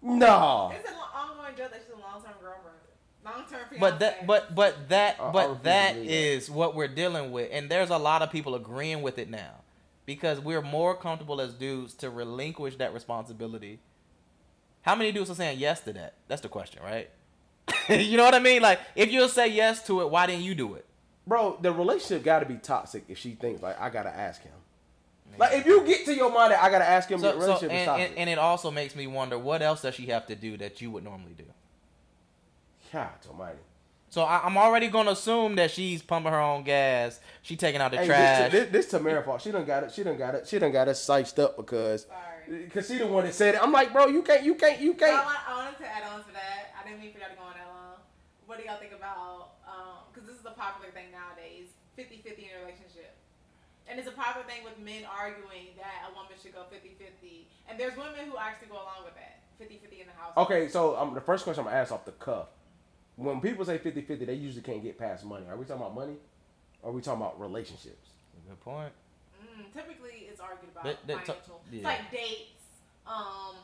No. It's an ongoing joke that she's a long term girlfriend, long term. But that, but but that, I- I refuse but to that that. is what we're dealing with, and there's a lot of people agreeing with it now, because we're more comfortable as dudes to relinquish that responsibility. How many dudes are saying yes to that? That's the question, right? you know what I mean? Like, if you'll say yes to it, why didn't you do it? Bro, the relationship got to be toxic if she thinks like I gotta ask him. Like if you get to your mind that I gotta ask him, the So, so relationship is toxic. and, and it also makes me wonder what else does she have to do that you would normally do? God Almighty. So I, I'm already gonna assume that she's pumping her own gas. She taking out the Hey, trash. this, this, this Tamara fault. She done got it. She done got it. She done got us psyched up because Sorry. because she the one that said it. I'm like, bro, you can't, you can't, you can't. want, I wanted to add on to that. I didn't mean for y'all to go on that long. What do y'all think about, because this is a popular thing nowadays, 50-50 in a relationship. And it's a popular thing with men arguing that a woman should go 50-50. And there's women who actually go along with that, 50-50 in the house. Okay, so um, the first question I'm gonna ask off the cuff. When people say 50-50, they usually can't get past money. Are we talking about money? Or are we talking about relationships? Good point. Mm, typically, it's argued about They- they t- financial. yeah. It's like dates, um,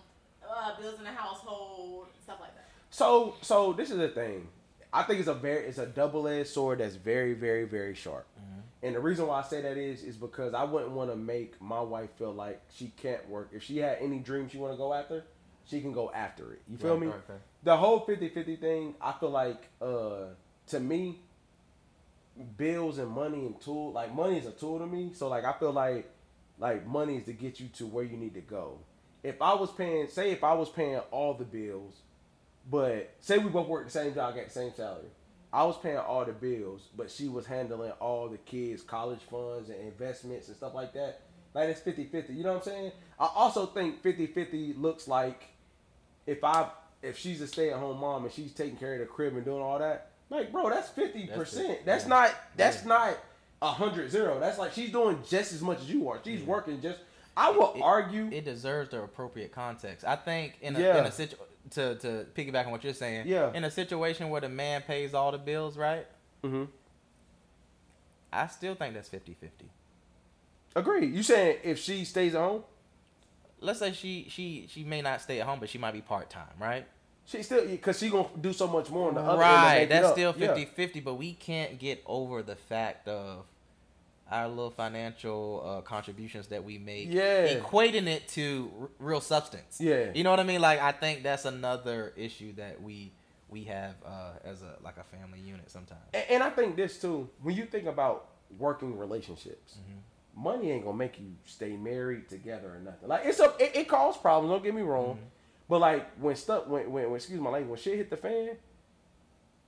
uh, bills in the household, stuff like that. So so this is the thing. I think it's a very it's a double edged sword that's very very very sharp. And the reason why I say that is is because I wouldn't want to make my wife feel like she can't work. If she had any dreams she want to go after, she can go after it. You feel Right, me? right, right. The whole 50-50 thing, I feel like uh to me bills and money and tool like money is a tool to me. So like I feel like like money is to get you to where you need to go. If I was paying say if I was paying all the bills but say we both work the same job, got the same salary. I was paying all the bills, but she was handling all the kids' college funds and investments and stuff like that. Like it's 50-50, you know what I'm saying? I also think 50-50 looks like if I if she's a stay-at-home mom and she's taking care of the crib and doing all that, like bro, that's 50%. That's, that's Yeah. not that's not a hundred zero. That's like she's doing just as much as you are. She's working just I will It- argue It deserves the appropriate context. I think in a, Yeah. in a situ- to to piggyback on what you're saying. Yeah. In a situation where the man pays all the bills, right? Mhm. I still think that's 50-50. agree. You saying if she stays at home? Let's say she she she may not stay at home, but she might be part time, right? She still because she gonna do so much more on the other Right. That's up. still Yeah. 50-50, but we can't get over the fact of our little financial uh, contributions that we make, Yeah. equating it to r- real substance. Yeah. you know what I mean. Like I think that's another issue that we we have uh, as a like a family unit sometimes. And, and I think this too. When you think about working relationships, Mm-hmm. Money ain't gonna make you stay married together or nothing. Like it's a it, it causes problems. Don't get me wrong, Mm-hmm. but like when stuff when, when when excuse my language when shit hit the fan,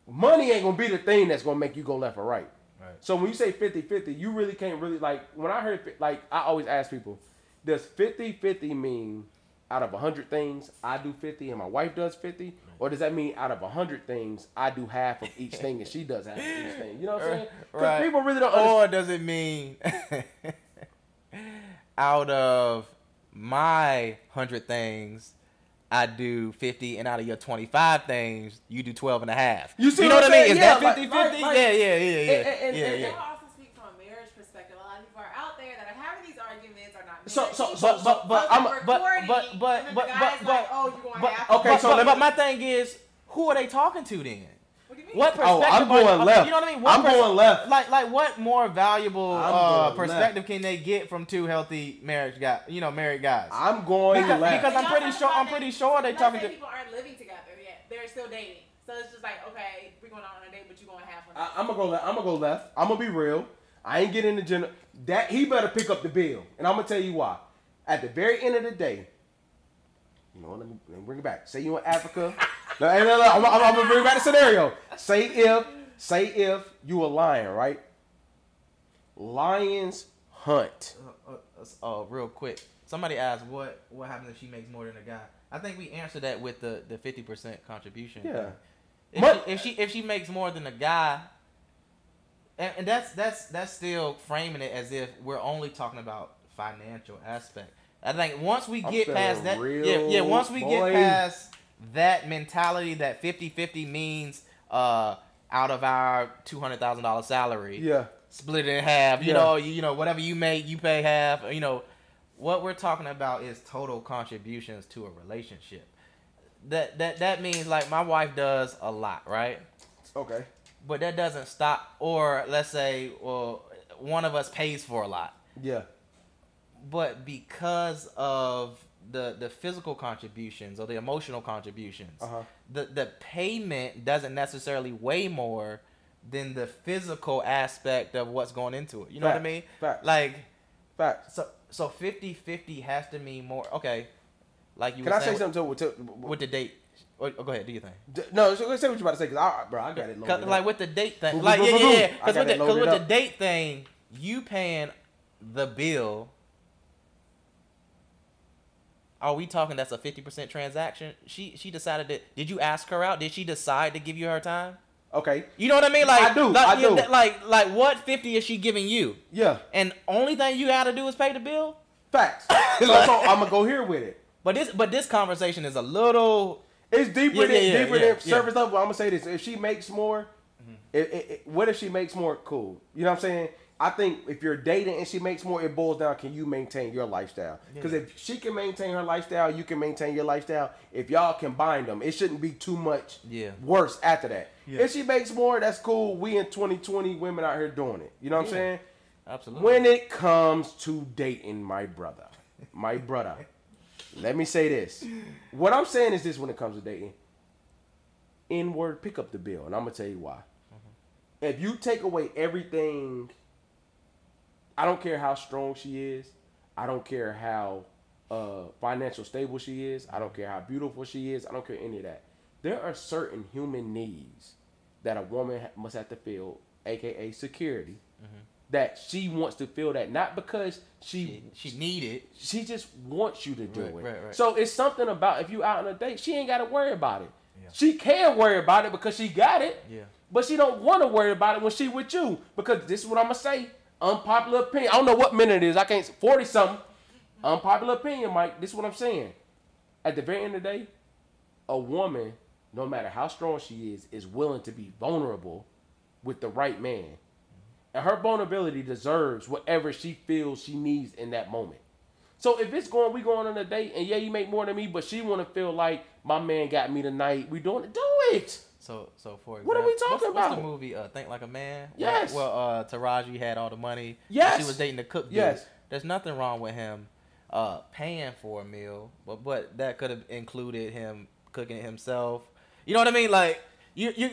money ain't gonna be the thing that's gonna make you go left or right. Right. So when you say 50-50, you really can't really like when I heard like I always ask people, does 50-50 mean out of 100 things I do 50 and my wife does 50 or does that mean out of a 100 things I do half of each thing and she does half of each thing? You know what I'm saying? Right. people really don't understand. Or does it mean out of my hundred things, I do 50, and out of your 25 things, you do 12 and a half. You see you know what what, I'm mean? Is Yeah, that like- 50 like- 50? like- yeah, yeah, yeah, yeah. and- and- yeah, and- yeah. Y'all also speak from a marriage perspective. A lot of people are out there that are having these arguments are not So- so- people. so- but- but they're I'm- but- recording, but- but- and then but- the but- guy's but- like, oh, you going But, half? okay, but, so but, let but me- my thing is, who are they talking to then? What do you mean? What Oh, perspective? I'm are they- going okay, left. You know what I mean? What I'm going left. Like, like what more valuable I'm uh, going perspective can they get from two healthy marriage guys? You know, married guys. I'm going Because- left. because I'm Y'all pretty talk sure- about I'm that- pretty sure they let's talking say to- people aren't living together yet. They're still dating. So it's just like, okay, we're going on a date, but you going half on I. I'm gonna go left. I'm gonna go left. I'm gonna be real. I ain't getting the general. That he better pick up the bill, and I'm gonna tell you why. At the very end of the day, you know, let me, let me bring it back. Say you in Africa. no, hey, no, no, I'm, I'm, I'm gonna bring back the scenario. Say if, say if you a lion, right? Lions hunt. Uh, uh, uh, real quick. Somebody asked what what happens if she makes more than a guy. I think we answered that with the the fifty percent contribution. Yeah. If, But- she, if she if she makes more than a guy, and, and that's that's that's still framing it as if we're only talking about financial aspect. I think once we I'm get past that, yeah, yeah. Once we boy. get past that mentality that 50-50 means uh, out of our two hundred thousand dollar salary, Yeah. split it in half. You Yeah. know, you, you know, whatever you make, you pay half. You know, what we're talking about is total contributions to a relationship. That that that means like my wife does a lot, right? Okay. But that doesn't stop. Or let's say, well, one of us pays for a lot, Yeah. but because of the the physical contributions or the emotional contributions, Uh-huh. the the payment doesn't necessarily weigh more than the physical aspect of what's going into it. You know what I mean? Facts. Like Fact. so so 50-50 has to mean more okay. Like you Can I say something with, with the date. Oh, oh, go ahead, do your thing. D- No, so say what you're about to say, cause I, bro, I got it. Cause, like up. with the date thing, Boom, like boom, yeah, boom, yeah, yeah. Because with, it the, 'cause with the date thing, you paying the bill. Are we talking that's a fifty percent transaction? She she decided that. Did you ask her out? Did she decide to give you her time? okay, You know what I mean? Like I do, Like, I do. like like what fifty is she giving you? yeah, And only thing you got to do is pay the bill. facts. so, so I'm gonna go here with it. But this but this conversation is a little. It's deeper Yeah, than yeah, deeper yeah, than surface level. I'm gonna say this: if she makes more, mm-hmm. it, it, it- what if she makes more? Cool. You know what I'm saying? I think if you're dating and she makes more, it boils down: can you maintain your lifestyle? Because if she can maintain her lifestyle, you can maintain your lifestyle. If y'all combine them, it shouldn't be too much Yeah. worse after that. If she makes more, that's cool. We in 2020, women out here doing it. You know what I'm saying? Absolutely. When it comes to dating, my brother, my brother, let me say this. What I'm saying is this: when it comes to dating, N word, pick up the bill, and I'm gonna tell you why. If you take away everything, I don't care how strong she is, I don't care how uh, financial stable she is, I don't care how beautiful she is, I don't care any of that. There are certain human needs that a woman ha- must have to feel, aka security, that she wants to feel that not because she she, she needed. she just wants you to do Right, it. right, right. So it's something about if you out on a date, she ain't got to worry about it. She can worry about it because she got it. Yeah. But she don't want to worry about it when she with you because this is what I'm gonna say. Unpopular opinion. I don't know what minute it is. I can't. Forty something. Unpopular opinion, Mike. This is what I'm saying. At the very end of the day, a woman, no matter how strong she is, is willing to be vulnerable with the right man. And her vulnerability deserves whatever she feels she needs in that moment. So if it's going, we going on a date, and yeah, you make more than me, but she want to feel like my man got me tonight. We doing it. Do it. So so for example, What are we talking what's, What's the movie? Uh, Think Like a Man. Yes. Well, uh, Taraji had all the money. Yes. She was dating the cook. Dude. Yes. There's nothing wrong with him uh, paying for a meal, but but that could have included him cooking it himself. You know what I mean? Like you you.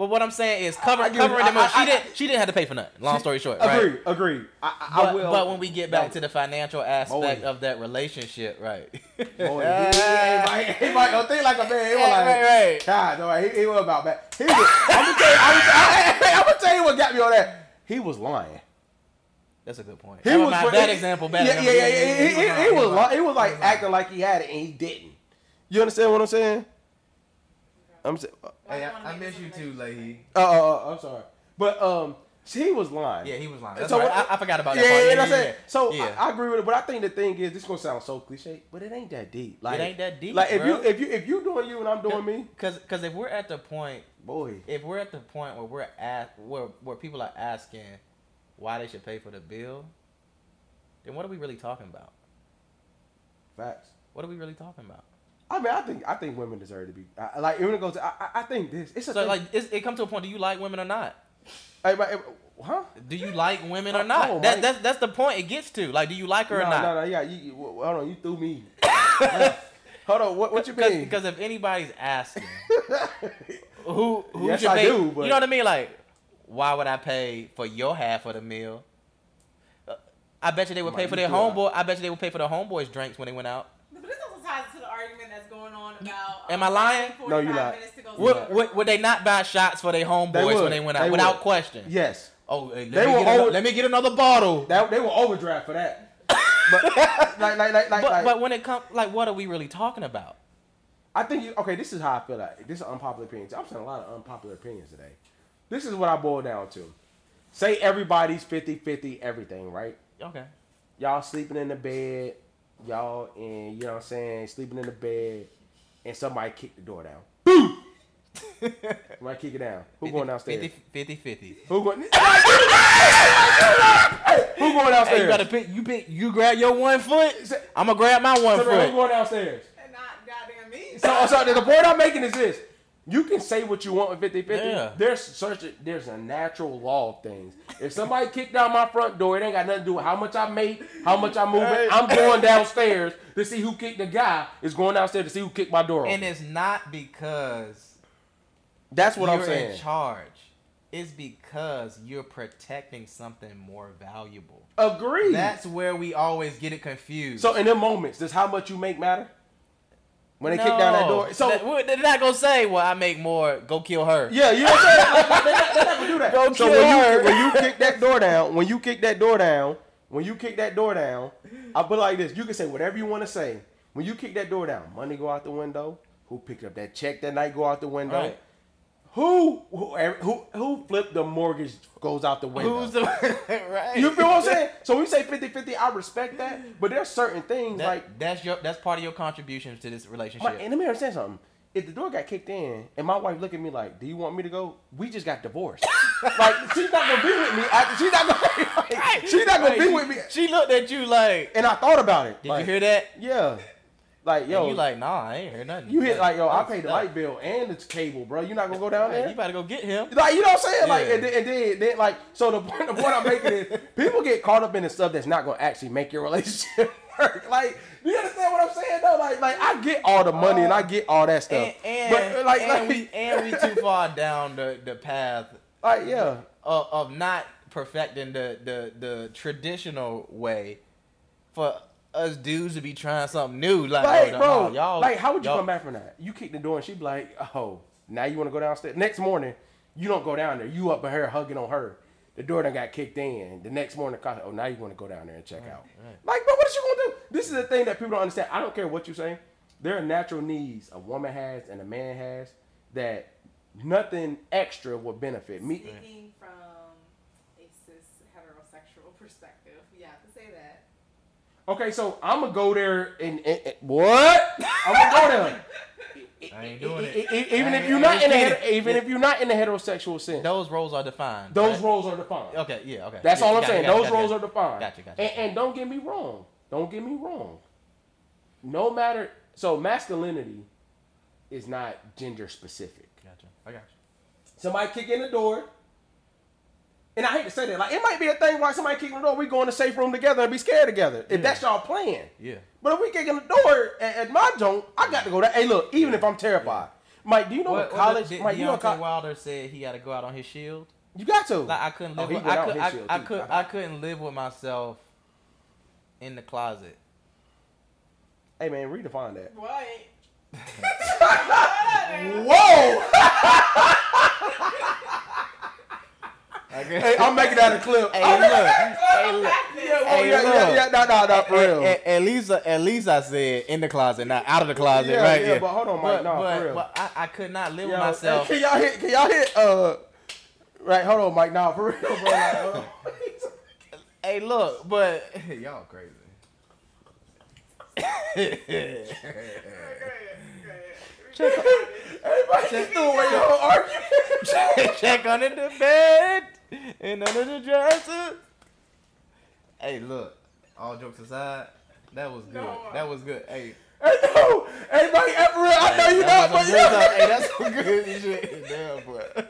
But what I'm saying is cover, I covering them I- up. She didn't. She didn't have to pay for nothing. Long story short, right? Agreed. Agreed. I, I, But, will. but when we get back to the financial aspect Boy. of that relationship, right? Boy, he, he, might- he might don't think like a man. He was like, right, right. God, no, he, he was about that. He was, I'm gonna tell you. I'm gonna, I, I'm gonna tell you what got me on that. He was lying. That's a good point. He Never was mind, he- example. Bad yeah. Yeah, yeah, yeah. He, he, he was he was like acting like he had it and he didn't. You understand what I'm saying? I'm saying. Hey, I, I miss you too, Leahy. Uh, uh, uh, I'm sorry, but um, he was lying. Yeah, he was lying. That's So right. I, I forgot about yeah, that part. Yeah, Yeah, yeah, it. yeah. So yeah. I, I agree with it, but I think the thing is, this is gonna sound so cliche, but it ain't that deep. Like it ain't that deep, Like if bro. you if you if you doing you and I'm doing me, Cause, cause if we're at the point, boy. if we're at the point where we're at, where where people are asking why they should pay for the bill, then what are we really talking about? Facts. What are we really talking about? I mean, I think I think women deserve to be I, like when it goes. To, I, I- I think this. It's a So thing. like, it's, it comes to a point. Do you like women or not? Hey, but, huh? Do you like women or Oh, not? come on, that, Mike. that's that's the point it gets to. Like, do you like her no, or not? no, no. Yeah, you, you, hold on. You threw me. hold on. What, what you mean? Because if anybody's asking, who who Yes, should I pay? do, but- You know what I mean? Like, why would I pay for your half of the meal? Uh, I bet you they would pay for their homeboy. I bet you they would pay for their homeboys' drinks when they went out. But this also ties to on about. Am I lying? No, you're not. minutes Would, would, would they not buy shots for their homeboys They when they went out They without would. question? yes. Oh, hey, let, They me were get ano- over- let me get another bottle. That they were overdraft for that. But like like like like, but like but when it comes, like, what are we really talking about? I think you okay. This is how I feel. Like this is unpopular opinions. I'm saying a lot of unpopular opinions today. This is what I boil down to. Say everybody's 50-50 everything, right? Okay. Y'all sleeping in the bed, y'all and you know what I'm saying, sleeping in the bed, and somebody kick the door down. Boom! somebody kick it down. Who going downstairs? 50 50 50. Who going? Who going downstairs? Hey, you gotta pick. You pick. You grab your one foot. I'm gonna grab my one foot. So, who going downstairs? And not goddamn me. So, so the point I'm making is this. You can say what you want with 50 50. Yeah. There's such a there's a natural law of things. If somebody kicked down my front door, it ain't got nothing to do with how much I make, how much I'm moving. I'm going downstairs to see who kicked the guy. Is going downstairs to see who kicked my door. And open. it's not because That's what you're I'm saying. in charge. It's because you're protecting something more valuable. Agree. That's where we always get it confused. so in them moments, does how much you make matter? When they kick down that door. So That- they're not gonna say, "Well, I make more. Go kill her." yeah, you know what I'm saying? Like, like, they're, not, they're not gonna do that. Go so kill when her. you when you kick that door down, when you kick that door down, when you kick that door down, I put it like this: you can say whatever you want to say. When you kick that door down, money go out the window. Who picked up that check that night go out the window? Right. Who who who who flipped the mortgage goes out the window? Who's the right? You feel what I'm saying? So we say 50-50, I respect that, but there's certain things That- like that's your that's part of your contribution to this my, relationship. and let me understand something. If the door got kicked in and my wife looked at me like, "Do you want me to go?" We just got divorced. like she's not gonna be with me. After, she's not gonna. Like, she's not gonna Right, be with me. She looked at you like, And I thought about it. "Did like, you hear that?" Yeah. Like yo, and you like, "Nah, I ain't heard nothing." you hit like yo, I paid the light bill and the cable, bro. You not gonna go down Hey, there? You better go get him. Like you know what I'm saying? Like Yeah. and then, and then, then like so the point the point I'm making is people get caught up in the stuff that's not gonna actually make your relationship work. Like do you understand what I'm saying though? Like like I get all the money and I get all that stuff. And, and, but like and, like, we, and we too far down the, the path like yeah. of, of not perfecting the, the, the traditional way for us dudes to be trying something new. Like, Like, bro, no, y'all, like how would you y'all- come back from that? You kick the door and she be like, Oh, now you wanna go downstairs? Next morning, you don't go down there. You up with her hugging on her. The door done got kicked in. The next morning, oh, now you want to go down there and check out. Like, bro, what is you gonna do? This is the thing that people don't understand. I don't care what you say. There are natural needs a woman has and a man has that nothing extra will benefit me. Speaking from a cis heterosexual perspective, you have to say that. Okay, so I'm gonna go there and, and- and- what? I'm gonna go there. I ain't doing it. Even if you're not in the getting heter- it. even if you're not in the heterosexual sense, Those roles are defined. those right? roles are defined. Okay, yeah, okay. That's Yeah, all I'm gotcha, saying. gotcha, Those gotcha, roles gotcha. are defined. Gotcha, gotcha. And, and don't get me wrong. Don't get me wrong. No matter so masculinity is not gender specific. Gotcha. I got you. Somebody kick in the door. And I hate to say that. Like it might be a thing why somebody kick in the door, we go in the safe room together and be scared together. If Yeah. that's y'all plan. Yeah. But if we kick in the door at, at my joint, I got to go there. Hey, look, even if I'm terrified. Mike, do you know what, What, college? Did, Mike, you know Deontay co- Wilder said he got to go out on his shield. You got to. Like I couldn't Oh, live. he with, I could, I, I, could, I couldn't live with myself in the closet. hey man, redefine that. What? Whoa! I hey, I'm making that a clip. Hey, look. Hey, look. Yeah, well, Hey, yeah, yeah, look. yeah, no, no, no, for real. At, at least, at least I said in the closet, not out of the closet, Yeah, right? yeah, but hold on, Mike, But, no, for real. but I, I could not live Yo, with myself. hey, can y'all hit? Can y'all hit? Uh, right, hold on, Mike. Nah, for real, bro. Like, uh, Hey, look, but y'all crazy. everybody just threw away your whole argument. Check under the bed and under the dresser. Hey, look. All jokes aside, that was good. No. That was good. Hey, Hey, no, everybody, hey, for real. I know you that not, but some good Hey, that's some good shit. Damn, ahead.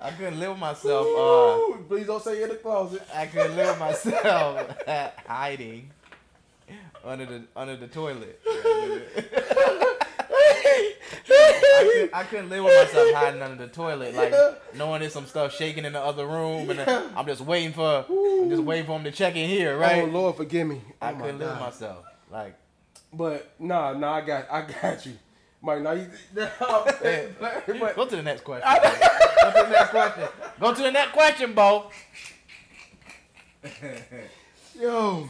I couldn't live with myself. Uh, Please don't say you're in the closet. I couldn't live with myself hiding under the under the toilet. I, could, I couldn't live with myself hiding under the toilet, like knowing there's some stuff shaking in the other room, and then I'm just waiting for, I'm just waiting for him to check in here, right? Oh Lord, forgive me. I Oh, my couldn't live with myself, like But nah, nah, I got, I got you, Mike. Now you, but, but, go to the next question. go to the next question. Go to the next question, Bo. Yo.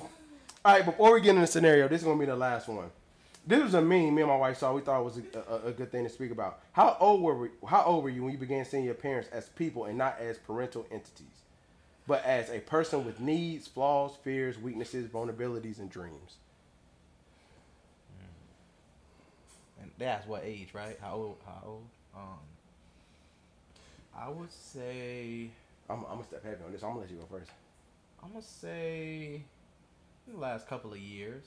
All right, before we get into the scenario, this is gonna be the last one. This was a meme me and my wife saw. We thought it was a, a, a good thing to speak about. How old were we, How old were you when you began seeing your parents as people and not as parental entities, but as a person with needs, flaws, fears, weaknesses, vulnerabilities, and dreams? And that's what age, right? How old? How old? Um, I would say I'm, I'm gonna step heavy on this. I'm gonna let you go first. I'm gonna say the last couple of years.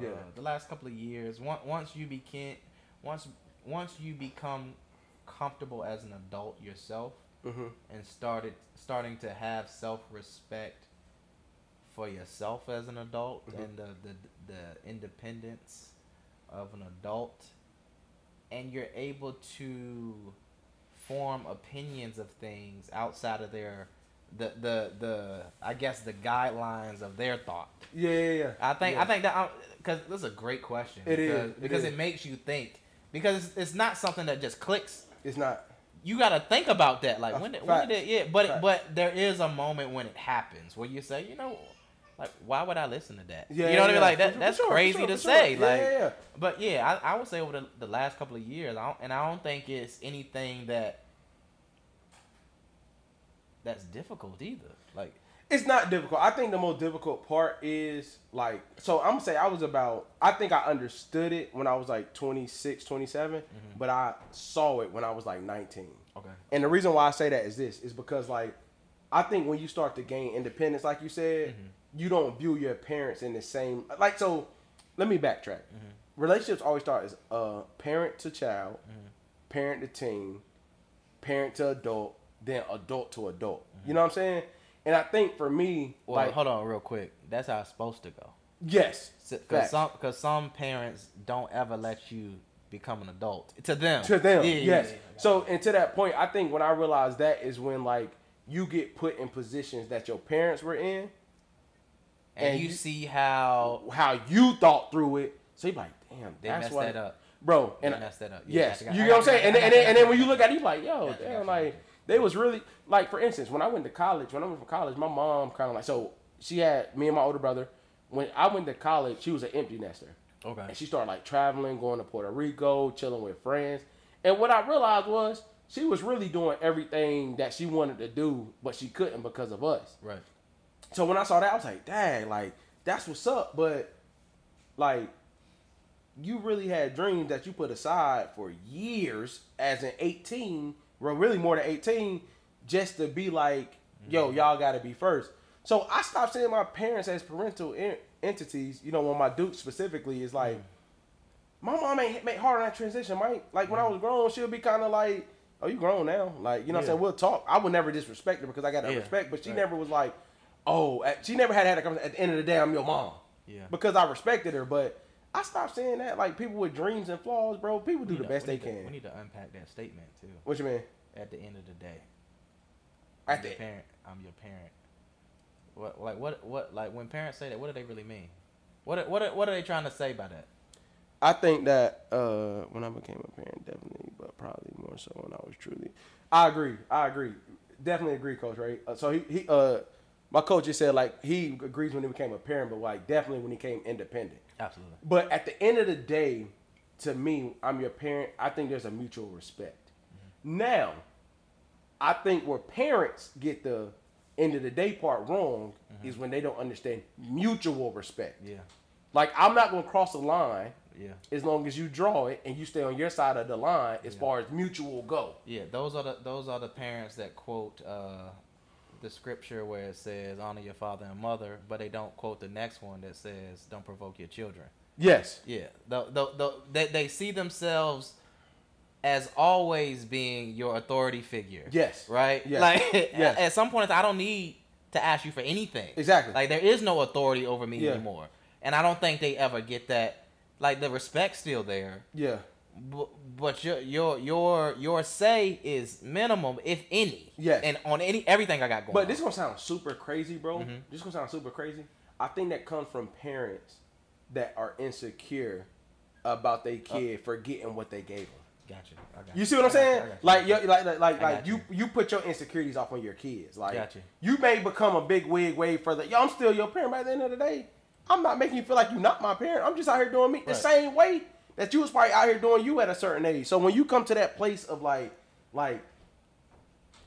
Yeah. Uh, the last couple of years. Once once you became once once you become comfortable as an adult yourself Mm-hmm. and started starting to have self respect for yourself as an adult Mhm. and the, the the independence of an adult and you're able to form opinions of things outside of their the the the I guess the guidelines of their thought. Yeah, yeah, yeah. I think Yeah. I think that because this is a great question. It because, is, it because it makes you think. Because it's, it's not something that just clicks. It's not. You got to think about that. Like Uh, when, did, when did it? Yeah, but Facts. but there is a moment when it happens where you say, you know, like why would I listen to that? Yeah, you know what I mean? Like that. sure, that's sure, crazy sure, to say. Yeah, like, yeah, yeah. but yeah, I, I would say over the, the last couple of years, I don't, and I don't think it's anything that that's difficult either. It's not difficult. I think the most difficult part is like so I'm gonna say I was about I think I understood it when I was like 26, 27, mm-hmm. but I saw it when I was like 19. okay, And the reason why I say that is this is because like I think when you start to gain independence, like you said, mm-hmm. you don't view your parents in the same like so. Let me backtrack. Mm-hmm. Relationships always start as uh, parent to child, parent to teen, parent to adult, then adult to adult. You know what I'm saying? And I think for me, well, like hold on, real quick. That's how it's supposed to go. yes, Because some, cause some parents don't ever let you become an adult. To them. to them. Yeah, yes. yeah, yeah. So and to that point, I think when I realized that is when like you get put in positions that your parents were in, And, and you, you- see how how you thought through it. So you're like, damn, they that's messed why, that up. bro. They And messed that up. Yes, you know what I'm saying. And then, and then, and then when you look at it, you like, yo, damn, like they was really like, for instance, when I went to college, when I went from college, my mom kind of like, so she had me and my older brother. When I went to college, she was an empty nester. Okay. And she started like traveling, going to Puerto Rico, chilling with friends. And what I realized was she was really doing everything that she wanted to do, but she couldn't because of us. Right. So when I saw that, I was like, dang, like that's what's up. But like, you really had dreams that you put aside for years as an 18, well, really more than 18, just to be like, yo, mm-hmm. y'all got to be first. So I stopped seeing my parents as parental en- entities. You know, when my Duke specifically is like, mm-hmm. my mom ain't make hard on that transition, Mike. Like when I was mm-hmm. grown, she'll be kind of like, "Oh, you grown now." Like you know, what I'm Yeah. saying we'll talk. I would never disrespect her because I got that Yeah. respect, but she Right. never was like, "Oh," at- she never had had a conversation. At the end of the day, I'm your mom. Yeah. Because I respected her, but I stopped saying that. Like people with dreams and flaws, bro. People do the need best they to- can. We need to unpack that statement too. What you mean? At the end of the day, At I'm your the parent. I'm your parent. What like what what like when parents say that? What do they really mean? What are- what what are they trying to say by that? I think that uh, when I became a parent, definitely, but probably more so when I was truly. I agree. I agree. Definitely agree, coach. Right. Uh, so he, he uh, my coach just said like he agrees when he became a parent, but like definitely when he came independent. Absolutely. But at the end of the day, to me, I'm your parent. I think there's a mutual respect. Now, I think where parents get the end of the day part wrong is when they don't understand mutual respect. Yeah. Like I'm not gonna cross the line Yeah. as long as you draw it and you stay on your side of the line as Yeah. far as mutual go. Yeah, those are the those are the parents that quote uh, the scripture where it says honor your father and mother, but they don't quote the next one that says don't provoke your children. Yes. Yeah, the, the, the, they, they see themselves as always being your authority figure. Yes. Right? Yes. Like Yes. at some point I don't need to ask you for anything. Exactly. Like there is no authority over me Yeah. anymore. And I don't think they ever get that like the respect's still there. Yeah. But, but your your your your say is minimum, if any. Yes. And on any everything I got going. But on. this gonna sound super crazy, bro. Mhm. This gonna sound super crazy. I think that comes from parents that are insecure about their kid forgetting what they gave them. Gotcha. I got You see what I'm saying? You. Like, you like, like, like, like you, you put your insecurities off on your kids. Like, you. you may become a big wig way further. Yo, I'm still your parent. By the end of the day, I'm not making you feel like you're not my parent. I'm just out here doing me the same way that you was probably out here doing you at a certain age. So when you come to that place of like, like,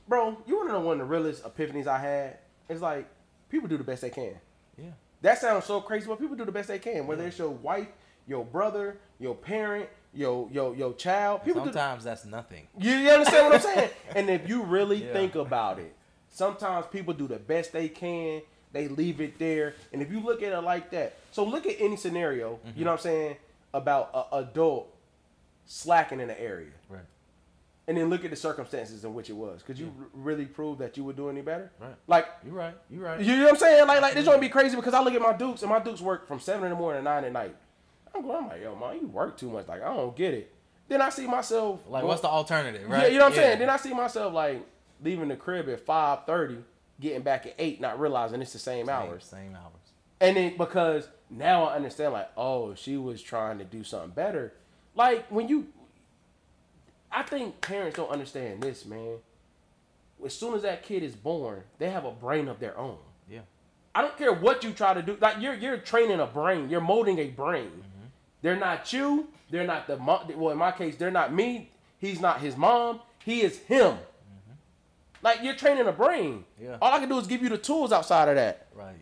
bro, you wanna know one of the realest epiphanies I had? It's like people do the best they can. Yeah. That sounds so crazy, but people do the best they can. Whether it's your wife, your brother, your parent, your your your child, people do. Sometimes that's nothing. You, you understand what I'm saying? and if you really Yeah. think about it, sometimes people do the best they can. They leave it there, and if you look at it like that, so look at any scenario. You mm-hmm. know what I'm saying about a adult slacking in the area, Right. and then look at the circumstances in which it was. Could you r- really prove that you would do any better? Right. Like you're right. You're right. you know what I'm saying? Like, like this gonna be crazy because I look at my Dukes and my Dukes work from seven in the morning to nine at night. I'm going, I'm like, yo, man, you work too much. Like, I don't get it. Then I see myself like go- what's the alternative, Right. yeah, you know what I'm saying? Then I see myself like leaving the crib at five thirty, getting back at eight, not realizing it's the same, same hours. Same hours. And then because now I understand. Like, oh, she was trying to do something better. Like when you, I think parents don't understand this, man. As soon as that kid is born, they have a brain of their own. Yeah. I don't care what you try to do. Like you're you're training a brain. You're molding a brain. Mm-hmm. They're not you. They're not the mom. Well, in my case, they're not me. He's not his mom. He is him. Like you're training a brain. Mm-hmm. Yeah. All I can do is give you the tools outside of that. Right,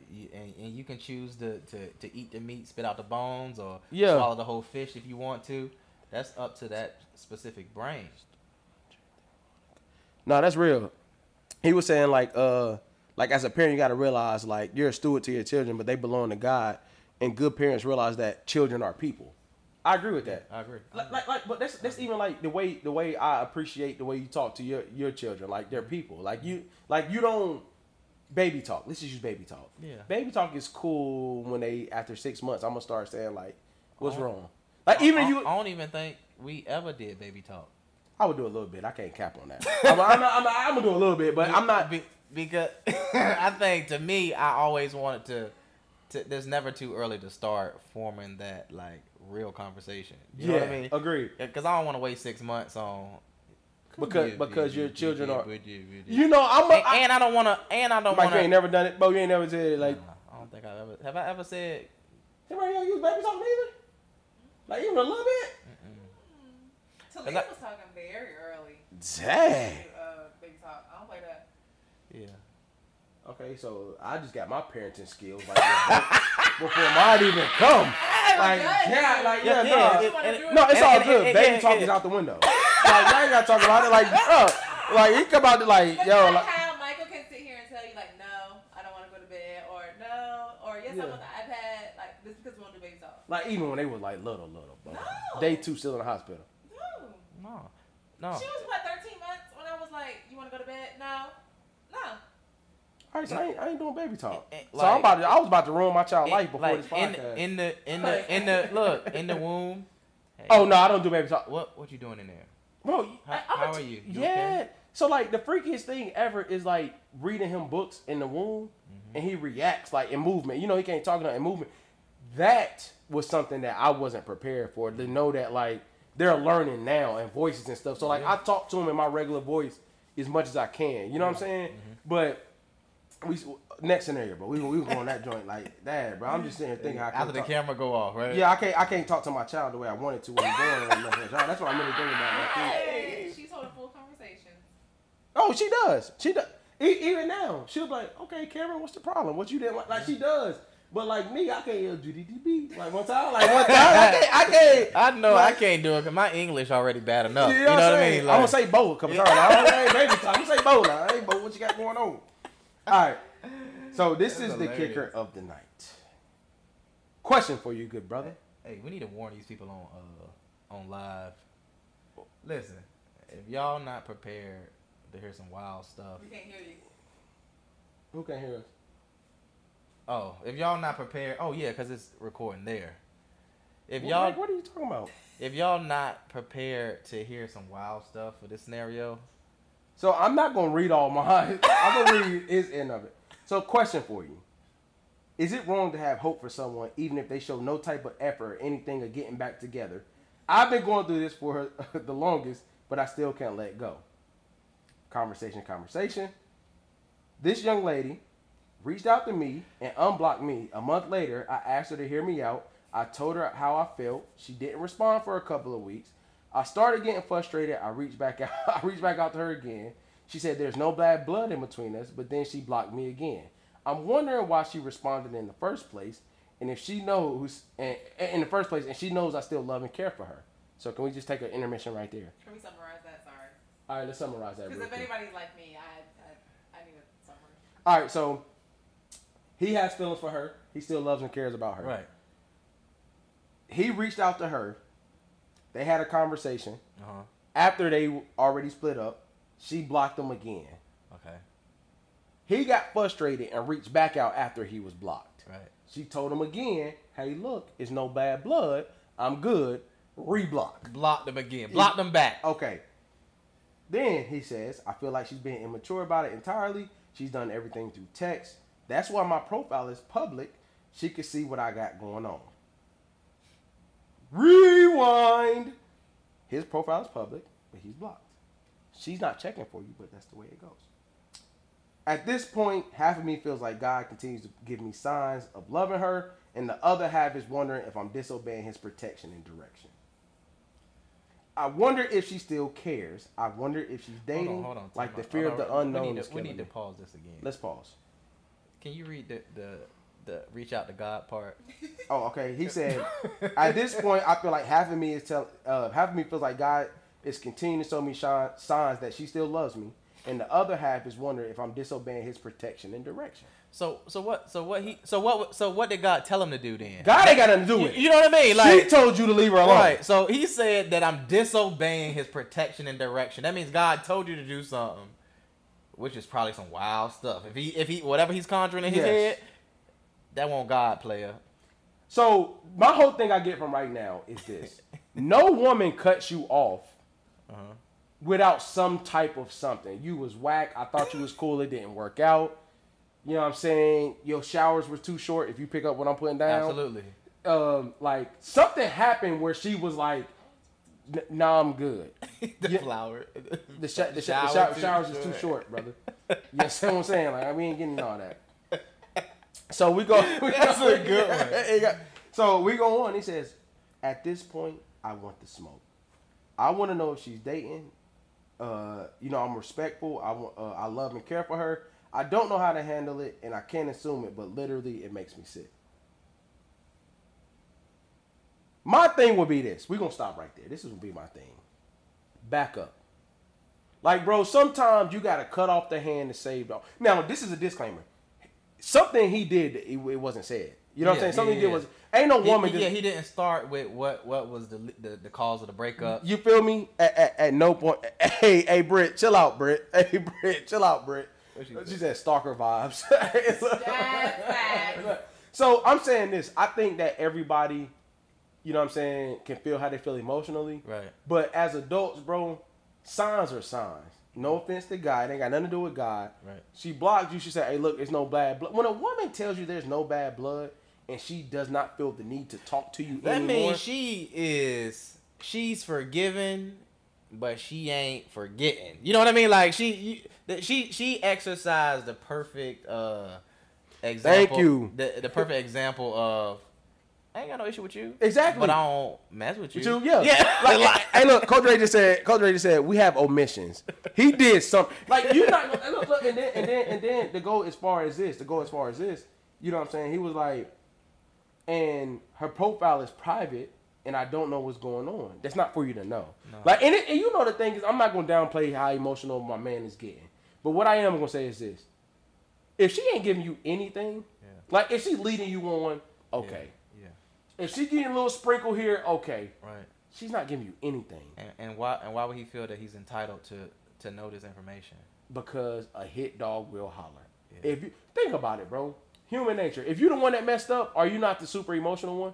you, and, and you can choose to, to, to eat the meat, spit out the bones, or Yeah. swallow the whole fish if you want to. That's up to that specific brain. No, that's real. He was saying like uh like as a parent you gotta realize like you're a steward to your children, but they belong to God. And good parents realize that children are people. I agree with that. I agree. Like, like, like, but that's that's even like the way the way I appreciate the way you talk to your your children. Like they're people. Like you like you don't baby talk. Let's just use baby talk. Yeah. Baby talk is cool when they after six months. I'm gonna start saying like, what's wrong? Like even I, if you, I don't even think we ever did baby talk. I would do a little bit. I can't cap on that. I'm, I'm, I'm, I'm gonna do a little bit, but I'm not. Be, because I think to me, I always wanted to. to there's never too early to start forming that like real conversation. You know what I mean? Agreed. Because I don't want to wait six months on. Because Yeah, because yeah, your yeah, children yeah, are. You know, I'm. A, And, I, and I don't want to. And I don't Mike, want you ain't never done it, bro. You ain't never said it like. I don't think I've ever. Have I ever said? Anybody else use baby talk neither? Like even a little bit. Talia that- was talking very early. Dang. Uh, big talk. I don't play that. Yeah. Okay, so I just got my parenting skills like before, before mine even come. Like yeah, like yeah, Yeah, no. yeah, You wanna it? No, it's And- all and- good. and- Baby and- talk and- is out the window. Like y'all ain't gotta talk about it. Like bro, like he come out to like But yo, like, like how Michael can sit here and tell you like, no, I don't want to go to bed, or no, or yes, Yeah. I'm on the iPad. Like this because we want to do baby talk. like even when they was like little, little, bro. No. Day two still in the hospital. No. No. No. She was what 13 months when I was like, you want to go to bed? No. No. All right, so I ain't, I ain't doing baby talk. So I'm about to, I was about to ruin my child life before like this in, podcast. in the in the in the look in the womb. Hey, oh no, I don't do baby talk. What what you doing in there? Bro, How- I, how a are you? You yeah. okay? So like the freakiest thing ever is like reading him books in the womb, Mm-hmm. and he reacts like in movement. You know, he can't talk in movement. That was something that I wasn't prepared for. To know that like they're learning now and voices and stuff. So like I talk to him in my regular voice as much as I can. You know what I'm saying? Mm-hmm. But we next scenario, bro. We we go on that joint like that, bro. I'm just sitting here thinking how I After can't the talk. camera go off, right? Yeah, I can't. I can't talk to my child the way I wanted to when he's born. That's what I'm really thinking about. Like, Hey, she's holding full conversation. Oh, she does. She does. E- even now, she'll be like, "Okay, Cameron, what's the problem? What you didn't like?" Like she does. But like me, I can't yell GDDB like one time. Like one time, I can't. I can't. I know Like- I can't do it because my English already bad enough. You You know, know, what I'm what I saying? mean? I'm gonna Like, say Bo a couple times. Like, hey, baby time. I'm gonna say Bo now. Hey, Bo, what you got going on? All right. So this That's is the kicker of the night. Question for you, good brother. hey, we need to warn these people on uh on live. Listen, if y'all not prepared to hear some wild stuff, We can't hear you. Who can hear us? oh, if y'all not prepared, oh yeah, because it's recording there. If What- y'all like, what are you talking about? if y'all not prepared to hear some wild stuff for this scenario, So I'm not gonna read all mine. I'm gonna read his end of it. So, question for you: Is it wrong to have hope for someone even if they show no type of effort or anything of getting back together? I've been going through this for the longest, but I still can't let go. Conversation, conversation. This young lady reached out to me and unblocked me. A month later, I asked her to hear me out. I told her how I felt. She didn't respond for a couple of weeks. I started getting frustrated. I reached back out. I reached back out to her again. She said there's no bad blood in between us, but then she blocked me again. I'm wondering why she responded in the first place, and if she knows, and in the first place, and she knows I still love and care for her. So can we just take an intermission right there? Can we summarize that? Sorry. All right, let's summarize that. Because Real if quick. anybody's like me, I, I, I need a summary. All right, so he has feelings for her. He still loves and cares about her. right? He reached out to her. They had a conversation. Uh huh. After they already split up, she blocked him again. Okay. He got frustrated and reached back out after he was blocked. Right. She told him again, "Hey, look, it's no bad blood. I'm good. Reblock." Block them again. Block them back. Okay. Then he says, I feel like she's being immature about it entirely. She's done everything through text. That's why my profile is public. she could see what I got going on. Rewind. His profile is public, but he's blocked. She's not checking for you, but that's the way it goes. At this point, half of me feels like God continues to give me signs of loving her, and the other half is wondering if I'm disobeying his protection and direction. I wonder if she still cares. I wonder if she's dating. Hold on, hold on. like the fear of the unknown We need is to, we need to pause this again. Let's pause. Can you read the the the reach out to God part? Oh, okay. He said, at this point, I feel like half of me is tell, uh, half of me feels like God is continuing to show me signs that she still loves me, and the other half is wondering if I'm disobeying His protection and direction. So so what so what he so what so what did God tell him to do then? God ain't got nothing to do with it. you know what I mean? Like she told you to leave her alone. right. So he said that I'm disobeying his protection and direction. That means God told you to do something, which is probably some wild stuff. If he if he whatever he's conjuring in his Yes. head, that won't God player. So my whole thing I get from right now is this: no woman cuts you off Uh-huh. without some type of something. You was whack. I thought you was cool. It didn't work out. You know what I'm saying? Your showers were too short. If you pick up what I'm putting down, Absolutely. um, like something happened where she was like, "N- "Nah, I'm good." the Yeah. flower. The, sh- the, sh- the Shower too showers is too short, brother. You see what I'm saying? Like, we ain't getting all that. So we go. We That's go, a good one. So we go on. He says, "At this point, I want the smoke. I want to know if she's dating. Uh, you know, I'm respectful. I want. Uh, I love and care for her. I don't know how to handle it, and I can't assume it. But literally, it makes me sick." My thing would be this. We're gonna stop right there. This is gonna be my thing. Back up. Like, bro, sometimes you gotta cut off the hand to save the. Now, this is a disclaimer. Something he did, it, it wasn't said. You know what Yeah, I'm saying? Something yeah, he did yeah. was. Ain't no He- woman. he- just- yeah, he didn't start with what what was the the, the cause of the breakup. You feel me? At, at, at no point. Hey, hey, Britt, chill out, Britt. Hey, Britt, chill out, Britt. She She, said stalker vibes. So I'm saying this. I think that everybody, you know what I'm saying, can feel how they feel emotionally. Right. But as adults, bro, signs are signs. No offense to God. It ain't got nothing to do with God. Right. She blocked you. She said, hey, look, it's no bad blood. When a woman tells you there's no bad blood and she does not feel the need to talk to you That anymore. means she is she's forgiven, but she ain't forgetting. You know what I mean? Like she you, she she exercised the perfect uh example. you. The the perfect example of I ain't got no issue with you. Exactly. But I don't mess with you. With you, yeah. Yeah. Like, like, hey, look, Coach Ray just said. Coach Ray just said we have omissions. He did something. Like you're not. Look, look, and then and then and then to go as far as this, to go as far as this, you know what I'm saying? He was like, and her profile is private, and I don't know what's going on. That's not for you to know. Like, and, it, and you know the thing is, I'm not gonna downplay how emotional my man is getting. But what I am gonna say is this: if she ain't giving you anything, Yeah. like if she's leading you on, okay. Yeah. If she getting a little sprinkle here, okay. Right. She's not giving you anything And, and why and why would he feel that he's entitled to to know this information? because a hit dog will holler. Yeah. If you think about it, bro, human nature. If you're the one that messed up, are you not the super emotional one?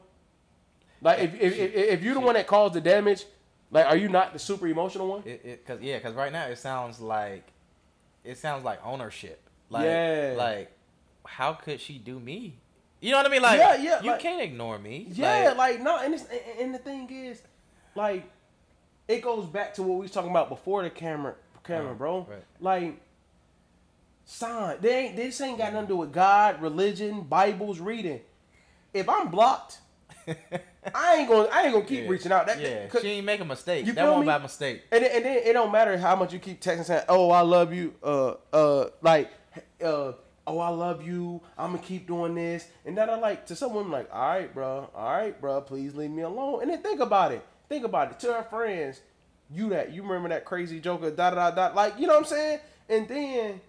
Like if if, if, if you're the one that caused the damage, like are you not the super emotional one? It, it cause yeah, cause right now it sounds like it sounds like ownership. Like Yeah. like how could she do me? You know what I mean? Like Yeah, yeah, you like- can't ignore me. Yeah, like, no, and it's and, and the thing is, like, it goes back to what we was talking about before the camera, camera, Uh, bro. right. Like, sign. They ain't. This ain't got nothing to do with God, religion, Bibles, reading. If I'm blocked, I ain't gonna. I ain't gonna keep Yeah. reaching out. That, yeah, she ain't make a mistake. You that me? by mistake. and, then- and then it don't matter how much you keep texting saying, "Oh, I love you," uh, uh, like, uh, "Oh, I love you." I'm gonna keep doing this, and then I like to someone like, "All right, bro, all right, bro, please leave me alone." And then think about it. Think about it. To her friends, you that you remember that crazy joker, da da da da, like you know what I'm saying? And then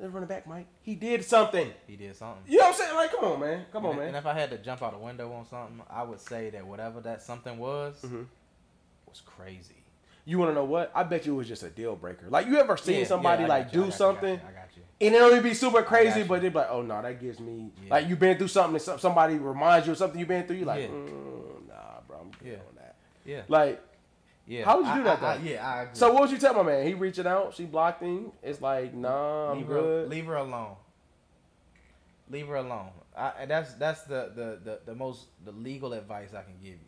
let's run it back, Mike. He did something. He did something. You know what I'm saying? Like, come on, man, come on, man. and if I had to jump out a window on something, I would say that whatever that something was Mm-hmm. was crazy. You want to know what? I bet you it was just a deal breaker. Like you ever seen Yeah, somebody yeah, like you, do you, I got something? you, I got you. And it only be super crazy, you. but they're like, oh no, that gives me Yeah. like you've been through something. And somebody reminds you of something you've been through. You're like, mm, nah, bro, I'm good Yeah. on that. Yeah. Like, yeah. how would you do that, I- I- though? yeah, I agree. so what would you tell my man? He reaching out, she blocked him. It's like, nah, I'm leave her, good. leave her alone. Leave her alone. I, and that's that's the, the, the, the most the legal advice I can give you.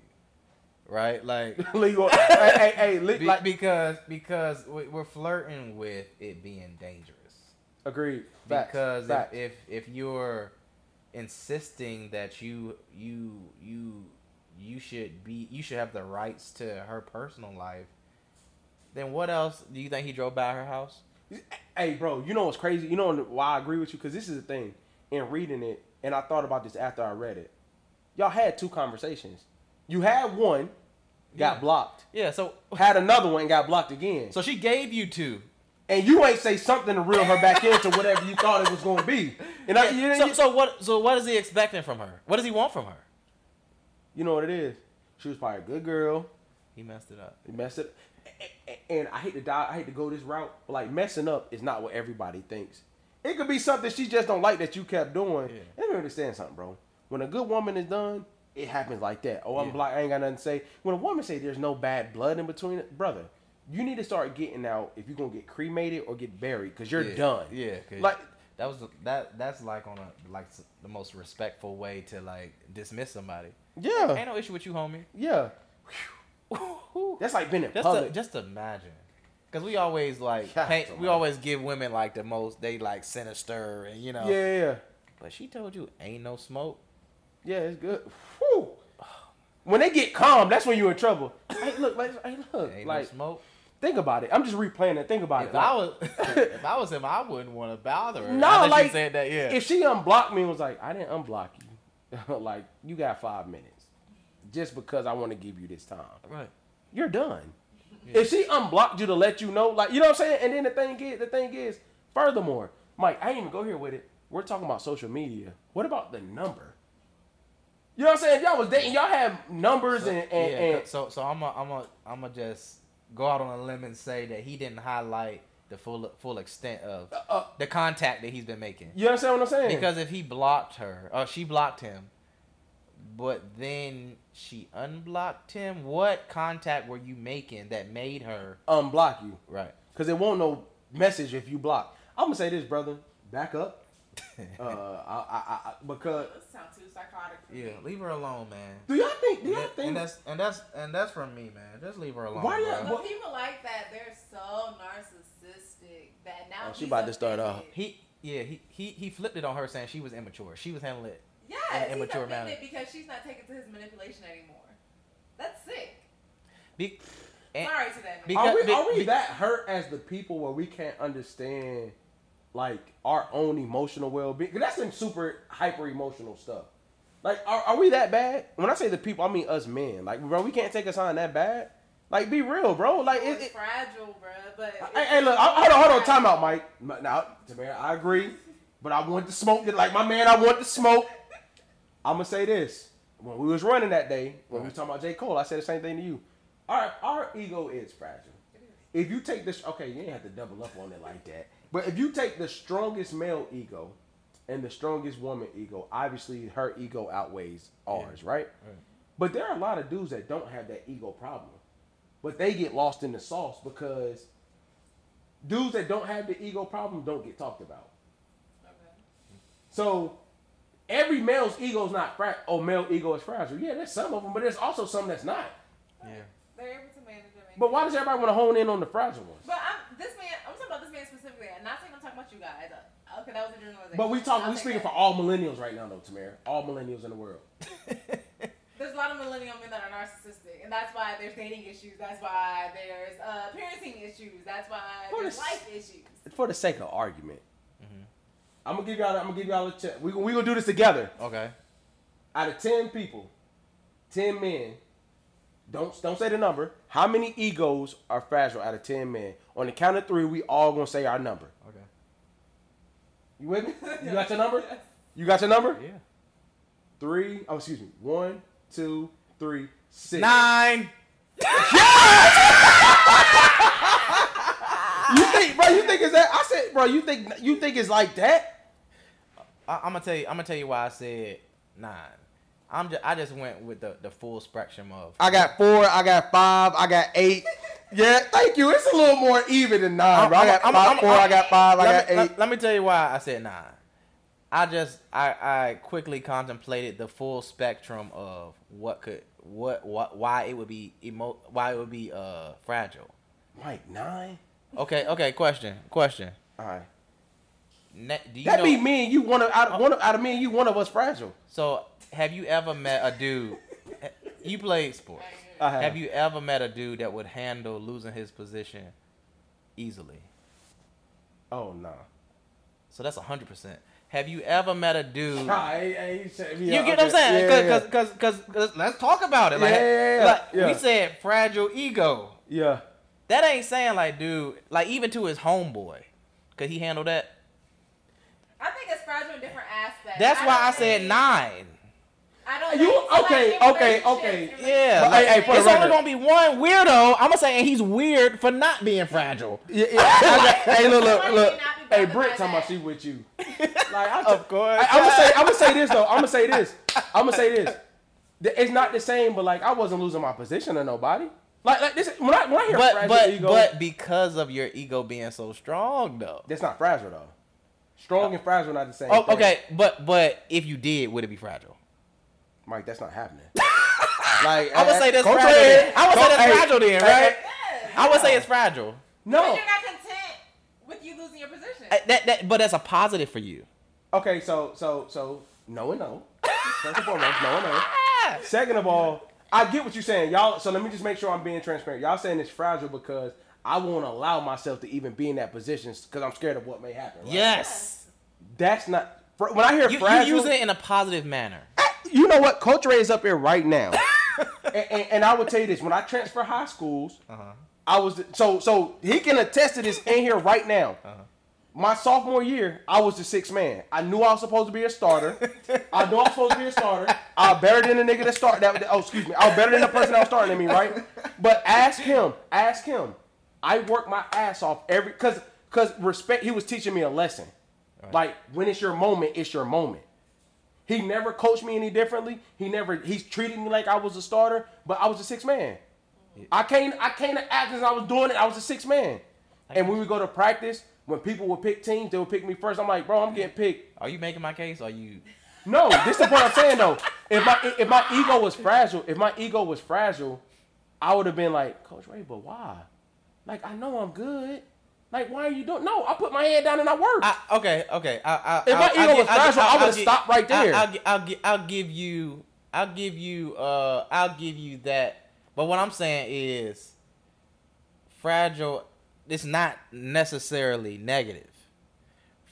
Right? Like Legal. hey, hey, hey, be- like, because because we- we're flirting with it being dangerous. agreed. Facts. Because Facts. if, if if you're insisting that you you you you should be you should have the rights to her personal life, then what else do you think he drove by her house? Hey, bro, you know what's crazy? You know why I agree with you? Because this is the thing. In reading it, and I thought about this after I read it. Y'all had two conversations. You had one, got Yeah. blocked. Yeah, so Had another one, got blocked again. so she gave you two. and you ain't say something to reel her back into whatever you thought it was going to be. And I, you, So, you, so what so what is he expecting from her? What does he want from her? You know what it is. She was probably a good girl. He messed it up. He messed it. And I hate to die. I hate to go this route. But like messing up is not what everybody thinks. It could be something she just don't like that you kept doing. Yeah. Let me understand something, bro. When a good woman is done, it happens like that. Oh, I'm Yeah. black. I ain't got nothing to say. When a woman say there's no bad blood in between it, brother, you need to start getting out if you're gonna get cremated or get buried because you're Yeah. done. Yeah, Like that was that that's like on a like the most respectful way to like dismiss somebody. yeah, Ain't no issue with you, homie. yeah. That's like being in Just public. to, just imagine, because we always like paint, we always give women like the most they like sinister and you know. yeah, yeah, yeah. But she told you ain't no smoke. Yeah, it's good. Whew. When they get calm, that's when you're in trouble. Hey, look, like, hey, look, Ain't like, no smoke. Think about it. I'm just replaying it. Think about If it. I was if I was him, I wouldn't want to bother her. No, like, said that. Yeah. if she unblocked me and was like, I didn't unblock you, like, you got five minutes, just because I want to give you this time, right. you're done. If she unblocked you to let you know, like, you know what I'm saying? And then the thing is, the thing is, furthermore, Mike, I ain't even go here with it. We're talking about social media. What about the number? You know what I'm saying? If y'all was dating, y'all have numbers and, and, yeah, and so so I'm a, I'm a, I'm gonna just go out on a limb and say that he didn't highlight the full full extent of uh, the contact that he's been making. you understand what I'm saying? Because if he blocked her, or she blocked him, but then she unblocked him, what contact were you making that made her unblock you. right? Because it won't no message if you block. I'm gonna say this, brother. Back up. uh, I, I, I, because This sounds too psychotic. Yeah, leave her alone, man. do y'all think? Do y'all that- think? and that's and that's and that's from me, man. Just leave her alone. Why bro. y'all- But people like that, they're so narcissistic that now Oh, she he's about to start off. He yeah he, he he flipped it on her saying she was immature. She was handling it. Yes, in an immature offended manner. because she's not taking to his manipulation anymore. That's sick. Be, and, Sorry to that. Be- man. are we, are we be- that hurt as the people where we can't understand like our own emotional well being? That's some super hyper emotional stuff. Like, are, are we that bad? When I say the people, I mean us men. Like, bro, we can't take a sign that bad. Like, be real, bro. Like, it's it, fragile, bro. But Hey, hey, look, I- hold on, hold on, time out, Mike. Now, Tamara, I agree, but I want to smoke. Like my man, I want to smoke. I'm gonna say this: when we was running that day, when we was talking about J Cole, I said the same thing to you. Our our ego is fragile. If you take this, okay, you ain't have to double up on it like that. But if you take the strongest male ego and the strongest woman ego, obviously her ego outweighs ours, right? But there are a lot of dudes that don't have that ego problem, but they get lost in the sauce because dudes that don't have the ego problem don't get talked about. So every male's ego is not fra- oh male ego is fragile. Yeah, there's some of them, but there's also some that's not. yeah. they're able to manage them. But why does everybody want to hone in on the fragile ones? But I'm this man. I'm talking about this man specifically. I'm not saying I'm talking about you guys. Uh, Okay, that was a generalization. But we talk I'll we take speaking that. for all millennials right now though, Tamara. All millennials in the world. There's a lot of millennial men that are narcissistic, and that's why there's dating issues. That's why there's uh, parenting issues. That's why For there's the- life issues. For the sake of argument. I'm gonna give y'all I'm gonna give y'all a check. We we gonna do this together. Okay. Out of ten people, ten men, don't don't say the number. How many egos are fragile out of ten men? On the count of three, we all gonna say our number. Okay. You with me? You got your number? You got your number? Yeah. Three. Oh, excuse me. One, two, three, six. Nine. You think, bro? You think it's that? I said, bro. You think you think it's like that? I, I'm gonna tell you. I'm gonna tell you why I said nine. I'm just. I just went with the the full spectrum of. I got four. I got five. I got eight. Yeah, thank you. It's a little more even than 9 bro. I got I'm- five, I'm- four. I'm- I got five. I got me, eight. Let, let me tell you why I said nine. I just I, I quickly contemplated the full spectrum of what could what what why it would be emo why it would be uh fragile. Mike nine. Okay, okay. Question, question. All right. Ne- do you That know? be me and you. One of out of, oh. one of, out of me and you. One of us fragile. So, have you ever met a dude? You played sports. I have. Have you ever met a dude that would handle losing his position easily? Oh no. So that's hundred percent. Have you ever met a dude? Nah, hey, hey, you You yeah, get what I'm okay. saying? Yeah, yeah, Cause, cause, cause, let's talk about it. Like, Yeah, yeah, yeah, like yeah. we said, fragile ego. yeah. That ain't saying like, dude, like even to his homeboy, could he handle that? I think it's fragile in different aspects. That's why I said think- nine. I don't. You- okay, okay, okay. Yeah, But, like, hey, hey, it's only gonna be one weirdo. I'm gonna say, and he's weird for not being fragile. Yeah, yeah. I hey, look, look, look. may not be Hey, bothered Britt, by talking about she with you. Like, I Of course. I, am gonna say, I'm gonna say this though. I'm gonna say this. I'm gonna say this. It's not the same, but like I wasn't losing my position to nobody. Like, like this. When I when I hear But fragile but ego, but because of your ego being so strong, though. that's not fragile though. Strong and fragile not the same. Oh, thing. okay, but but if you did, would it be fragile? Mike, that's not happening. like I would say that's Coach fragile. Then. I would say Coach- that's hey, fragile then, right? Yes. I would say it's fragile. No, But No. you're not content with you losing your position. Uh, That, that, but that's a positive for you. Okay, so so so no and no. First and foremost, no and no. Second of all, I get what you're saying, y'all. So let me just make sure I'm being transparent. Y'all saying it's fragile because I won't allow myself to even be in that position because I'm scared of what may happen. Right? Yes. that's not. When I hear You, you use it in a positive manner. Eh, you know what? Coach Ray is up here right now, and, and, and I will tell you this: when I transfer high schools, uh-huh. I was so so he can attest to this in here right now. Uh-huh. My sophomore year, I was the sixth man. I knew I was supposed to be a starter. I knew I was supposed to be a starter. I was better than the nigga that started. That, oh, excuse me. I was better than the person that was starting than me, right? But ask him. Ask him. I work my ass off every because because respect. He was teaching me a lesson. Like when it's your moment, it's your moment. He never coached me any differently. He never he's treated me like I was a starter, but I was a six man. I can't I can't act as I was doing it. I was a six man. And when we go to practice, when people would pick teams, they would pick me first. I'm like, bro, I'm getting picked. Are you making my case? Are you? No, this is the point I'm saying though. If my if my ego was fragile, if my ego was fragile, I would have been like, Coach Ray, but why? Like I know I'm good. Like why are you doing? No, I put my head down and I work. I, okay, okay. I, I, If my ego was gi- I'll gi- fragile, I would've stopped right there. I'll, I'll, I'll, I'll give you. I'll give you. Uh, I'll give you that. But what I'm saying is, fragile. It's not necessarily negative.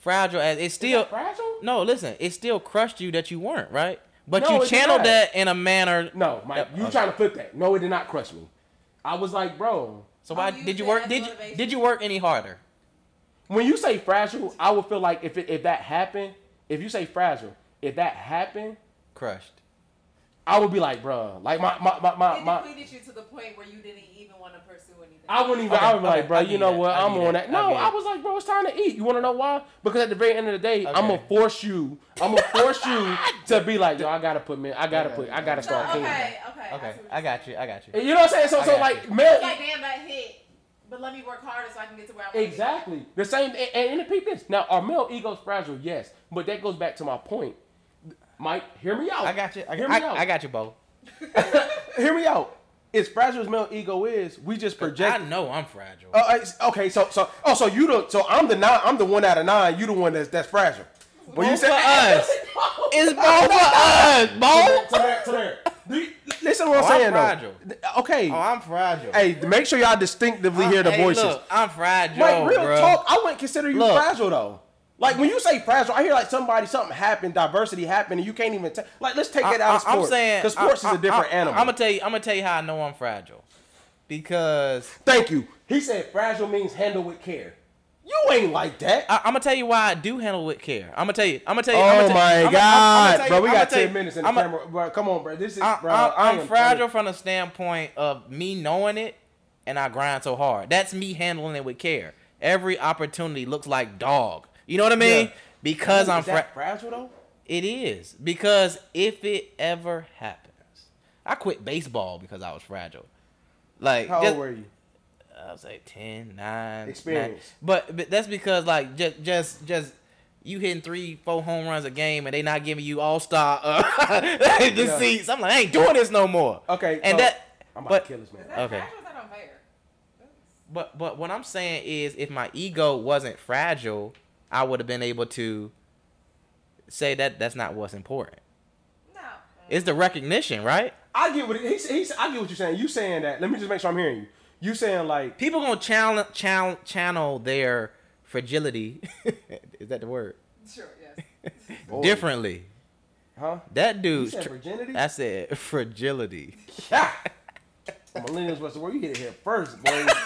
Fragile as it's still. fragile? No, listen. It still crushed you that you weren't right. But No, you channeled that in a manner. No, Mike, you Okay. trying to flip that? No, it did not crush me. I was like, bro, So why You did you work? as Did you did you work any harder? when you say fragile, I would feel like if it, if that happened, if you say fragile, if that happened, Crushed. I would be like, bro, like my my my my. it my depleted you to the point where you didn't even want to pursue anything. I wouldn't even. Okay, I would be okay, like, bro, I'll you know you what? I'll I'm on that. that, No, I'll I was like, bro, it's time to eat. You want to know why? Because at the very end of the day, I'm gonna force you. I'm gonna force you to be like, yo, I gotta put me. I gotta put. I gotta So, start okay, cleaning. okay, Okay, see I got you. I got you. You know what I'm saying? So, so like, you. male. Like, damn, that hit. But let me work harder so I can get to where I want Exactly. The same, and, and, and peep this. Now, our male ego's fragile, yes, but that goes back to my point. Mike, hear me out. I got you. I, Hear me I, out. I got you, Bo. Hear me out. As fragile as male ego is, we just project. I know I'm fragile. Uh, okay, so so oh, so you the so I'm the nine. I'm the one out of nine. You the one that's that's fragile. When you say for us. It's both for us, Bo. to there, to there. You- Listen to what I'm Oh, I'm saying fragile. though. Okay. Oh, I'm fragile. hey, make sure y'all distinctively hear the hey, voices. Look, I'm fragile, Like real bro. talk, I wouldn't consider you Look. fragile though. Like when you say fragile, I hear like somebody something happened, diversity happened, and you can't even. like let's take it out of sports. I, am saying because sports I, is a different I, animal. I'm gonna tell you. I'm gonna tell you how I know I'm fragile, because Thank you. He said fragile means handle with care. You ain't like that. I, I'm gonna tell you why I do handle with care. I'm gonna tell you. I'm gonna tell you. oh I'm my I'm, god, I'm, I'm, I'm bro, we got ten you, minutes in the I'm camera. Bro, come on, bro. This is I, bro. I, I I'm am fragile from the standpoint of me knowing it, and I grind so hard. That's me handling it with care. Every opportunity looks like dog. You know what I mean? Yeah. Because I'm fra- that fragile though. It is because if it ever happens, I quit baseball because I was fragile. Like How just- old were you? I was like 10, 9. Experience. nine. But, but that's because like just just just you hitting three, four home runs a game, and they not giving you all star uh, the Yeah. seats. I'm like, I ain't doing this no more. Okay, and so- that. I'm about But to kill this man. Is that Okay. fragile? Is that unfair? but but what I'm saying is, if my ego wasn't fragile, I would have been able to say that that's not what's important. No. It's the recognition, right? I get what he's, he's. I get what you're saying. You saying that? Let me just make sure I'm hearing you. You saying like People gonna channel channel channel their fragility. is that the word? Sure. Yes. Boy. Differently. Huh? That You dude's. said tr- virginity? I said fragility. Yeah. Millennials what's the word? You hit it here first, boy.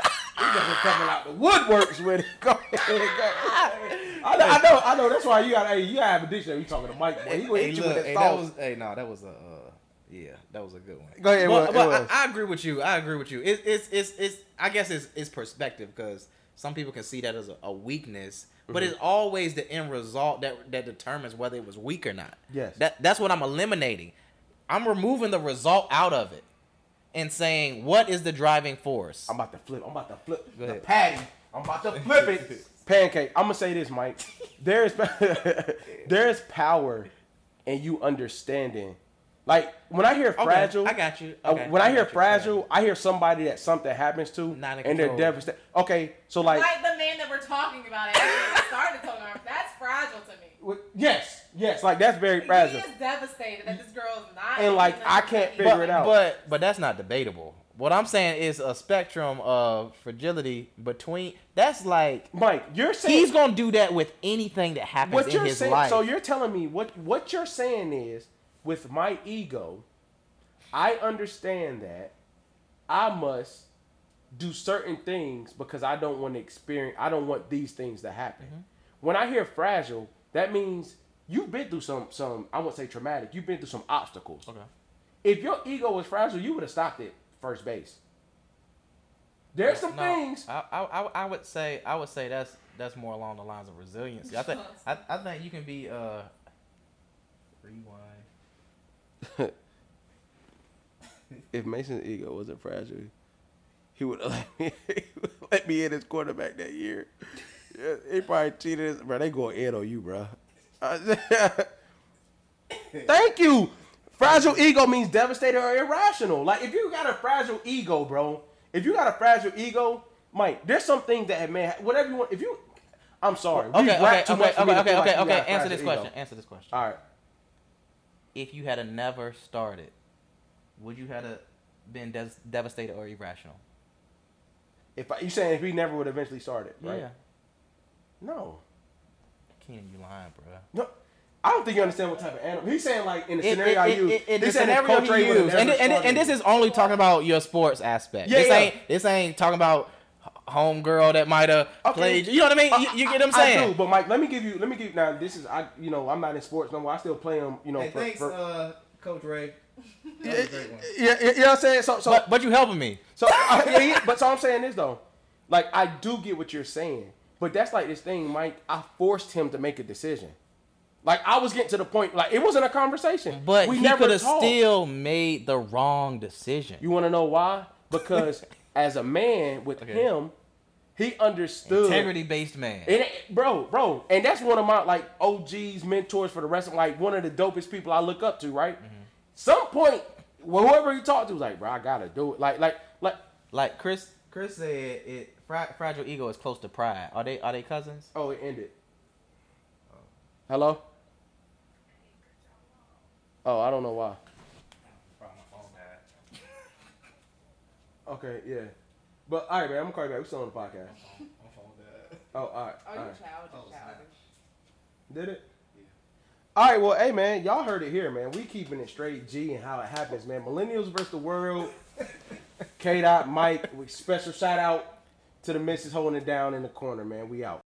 You got coming out the woodworks with it. Go ahead, go ahead. I know, I know, I know. That's why you got. Hey, you gotta have a dictionary. You talking to Mike, boy. He gonna hit you with that hey, sauce. was, hey, no, that was a, uh, yeah, that was a good one. Go ahead, But, it but. I, I agree with you. I agree with you. It, it's, it's, it's. I guess it's, it's perspective because some people can see that as a, a weakness, but Mm-hmm. it's always the end result that that determines whether it was weak or not. Yes. That that's what I'm eliminating. I'm removing the result out of it and saying what is the driving force. I'm about to flip. I'm about to flip Go the ahead. patty. I'm about to flip it. Pancake. I'm gonna say this, Mike. There is there is power in you understanding. Like when I hear Okay, fragile, I got you. uh, when I, I hear got you. fragile, I hear somebody that something happens to, Not and they're devastated. Okay, so like, Like the man that we're talking about, and we started talking about, that's fragile to me. w- yes, yes, like that's very fragile. He is devastated that this girl is not. And, like, I can't figure but, it out. But but that's not debatable. What I'm saying is a spectrum of fragility between. That's like Mike, you're saying he's gonna do that with anything that happens what in you're his saying. life. So you're telling me what what you're saying is with my ego, I understand that I must do certain things because I don't want to experience. I don't want these things to happen. Mm-hmm. When I hear fragile, that means you've been through some some I won't say traumatic. You've been through some obstacles. okay. If your ego was fragile, you would have stopped at first base. There's some No, things. I, I, I, would say I would say that's that's more along the lines of resiliency. I think I, I think you can be uh rewind. if Mason's ego wasn't fragile, he would have let me, let me in his quarterback that year. Yeah, he probably cheated. His, bro, they going in on you, bro. Uh, thank you. Fragile ego means devastated or irrational. Like if you got a fragile ego, bro. If you got a fragile ego, Mike, there's something that man, whatever you want. If you, I'm sorry. we Okay, okay, too okay, much for okay, okay, like okay, okay. Answer this question. ego. Answer this question. All right. If you had a never started, would you have a been des- devastated or irrational? If I, you saying if he never would eventually started, right? Yeah. No. Keenan, you lying, bro. No, I don't think you understand what type of animal. He's saying like in the It- scenario it- I use. it- it- he's the scenario Coach Ray he would've used, never and, and, and this is only talking about your sports aspect. Yeah, this yeah. ain't this ain't talking about home girl that might have Okay. played. You know what I mean? You, you get what I'm I- I saying? do, but Mike, let me give you. Let me give you. Now this is I. You know, I'm not in sports no more. I still play them. You know, for, for, uh, Coach Ray. yeah, yeah, yeah, you know what I'm saying. So, so, But but you helping me. so, yeah, yeah, but so I'm saying this though, like I do get what you're saying, but that's like this thing, Mike. I forced him to make a decision. Like I was getting to the point, like it wasn't a conversation. But we he could have still made the wrong decision. You want to know why? Because as a man with Okay. him, he understood Integrity based man. It bro, bro, and that's one of my like OGs, mentors for the rest of like one of the dopest people I look up to. Right? Mm-hmm. Some point, whoever he talked to was like, bro, I gotta do it. Like, like, like. like Chris Chris said, it fra- fragile ego is close to pride. Are they are they cousins? Oh, it ended. Hello. Oh, I don't know why. Okay, yeah. But all right, man, I'm gonna call you back. We still on the podcast. Oh, all right. Oh, all you right. childish, childish. Did it? Yeah. All right, well, hey man, y'all heard it here, man. We keeping it straight G and how it happens, man. Millennials versus the world. K. Dot Mike. We special shout out to the missus holding it down in the corner, man. We out.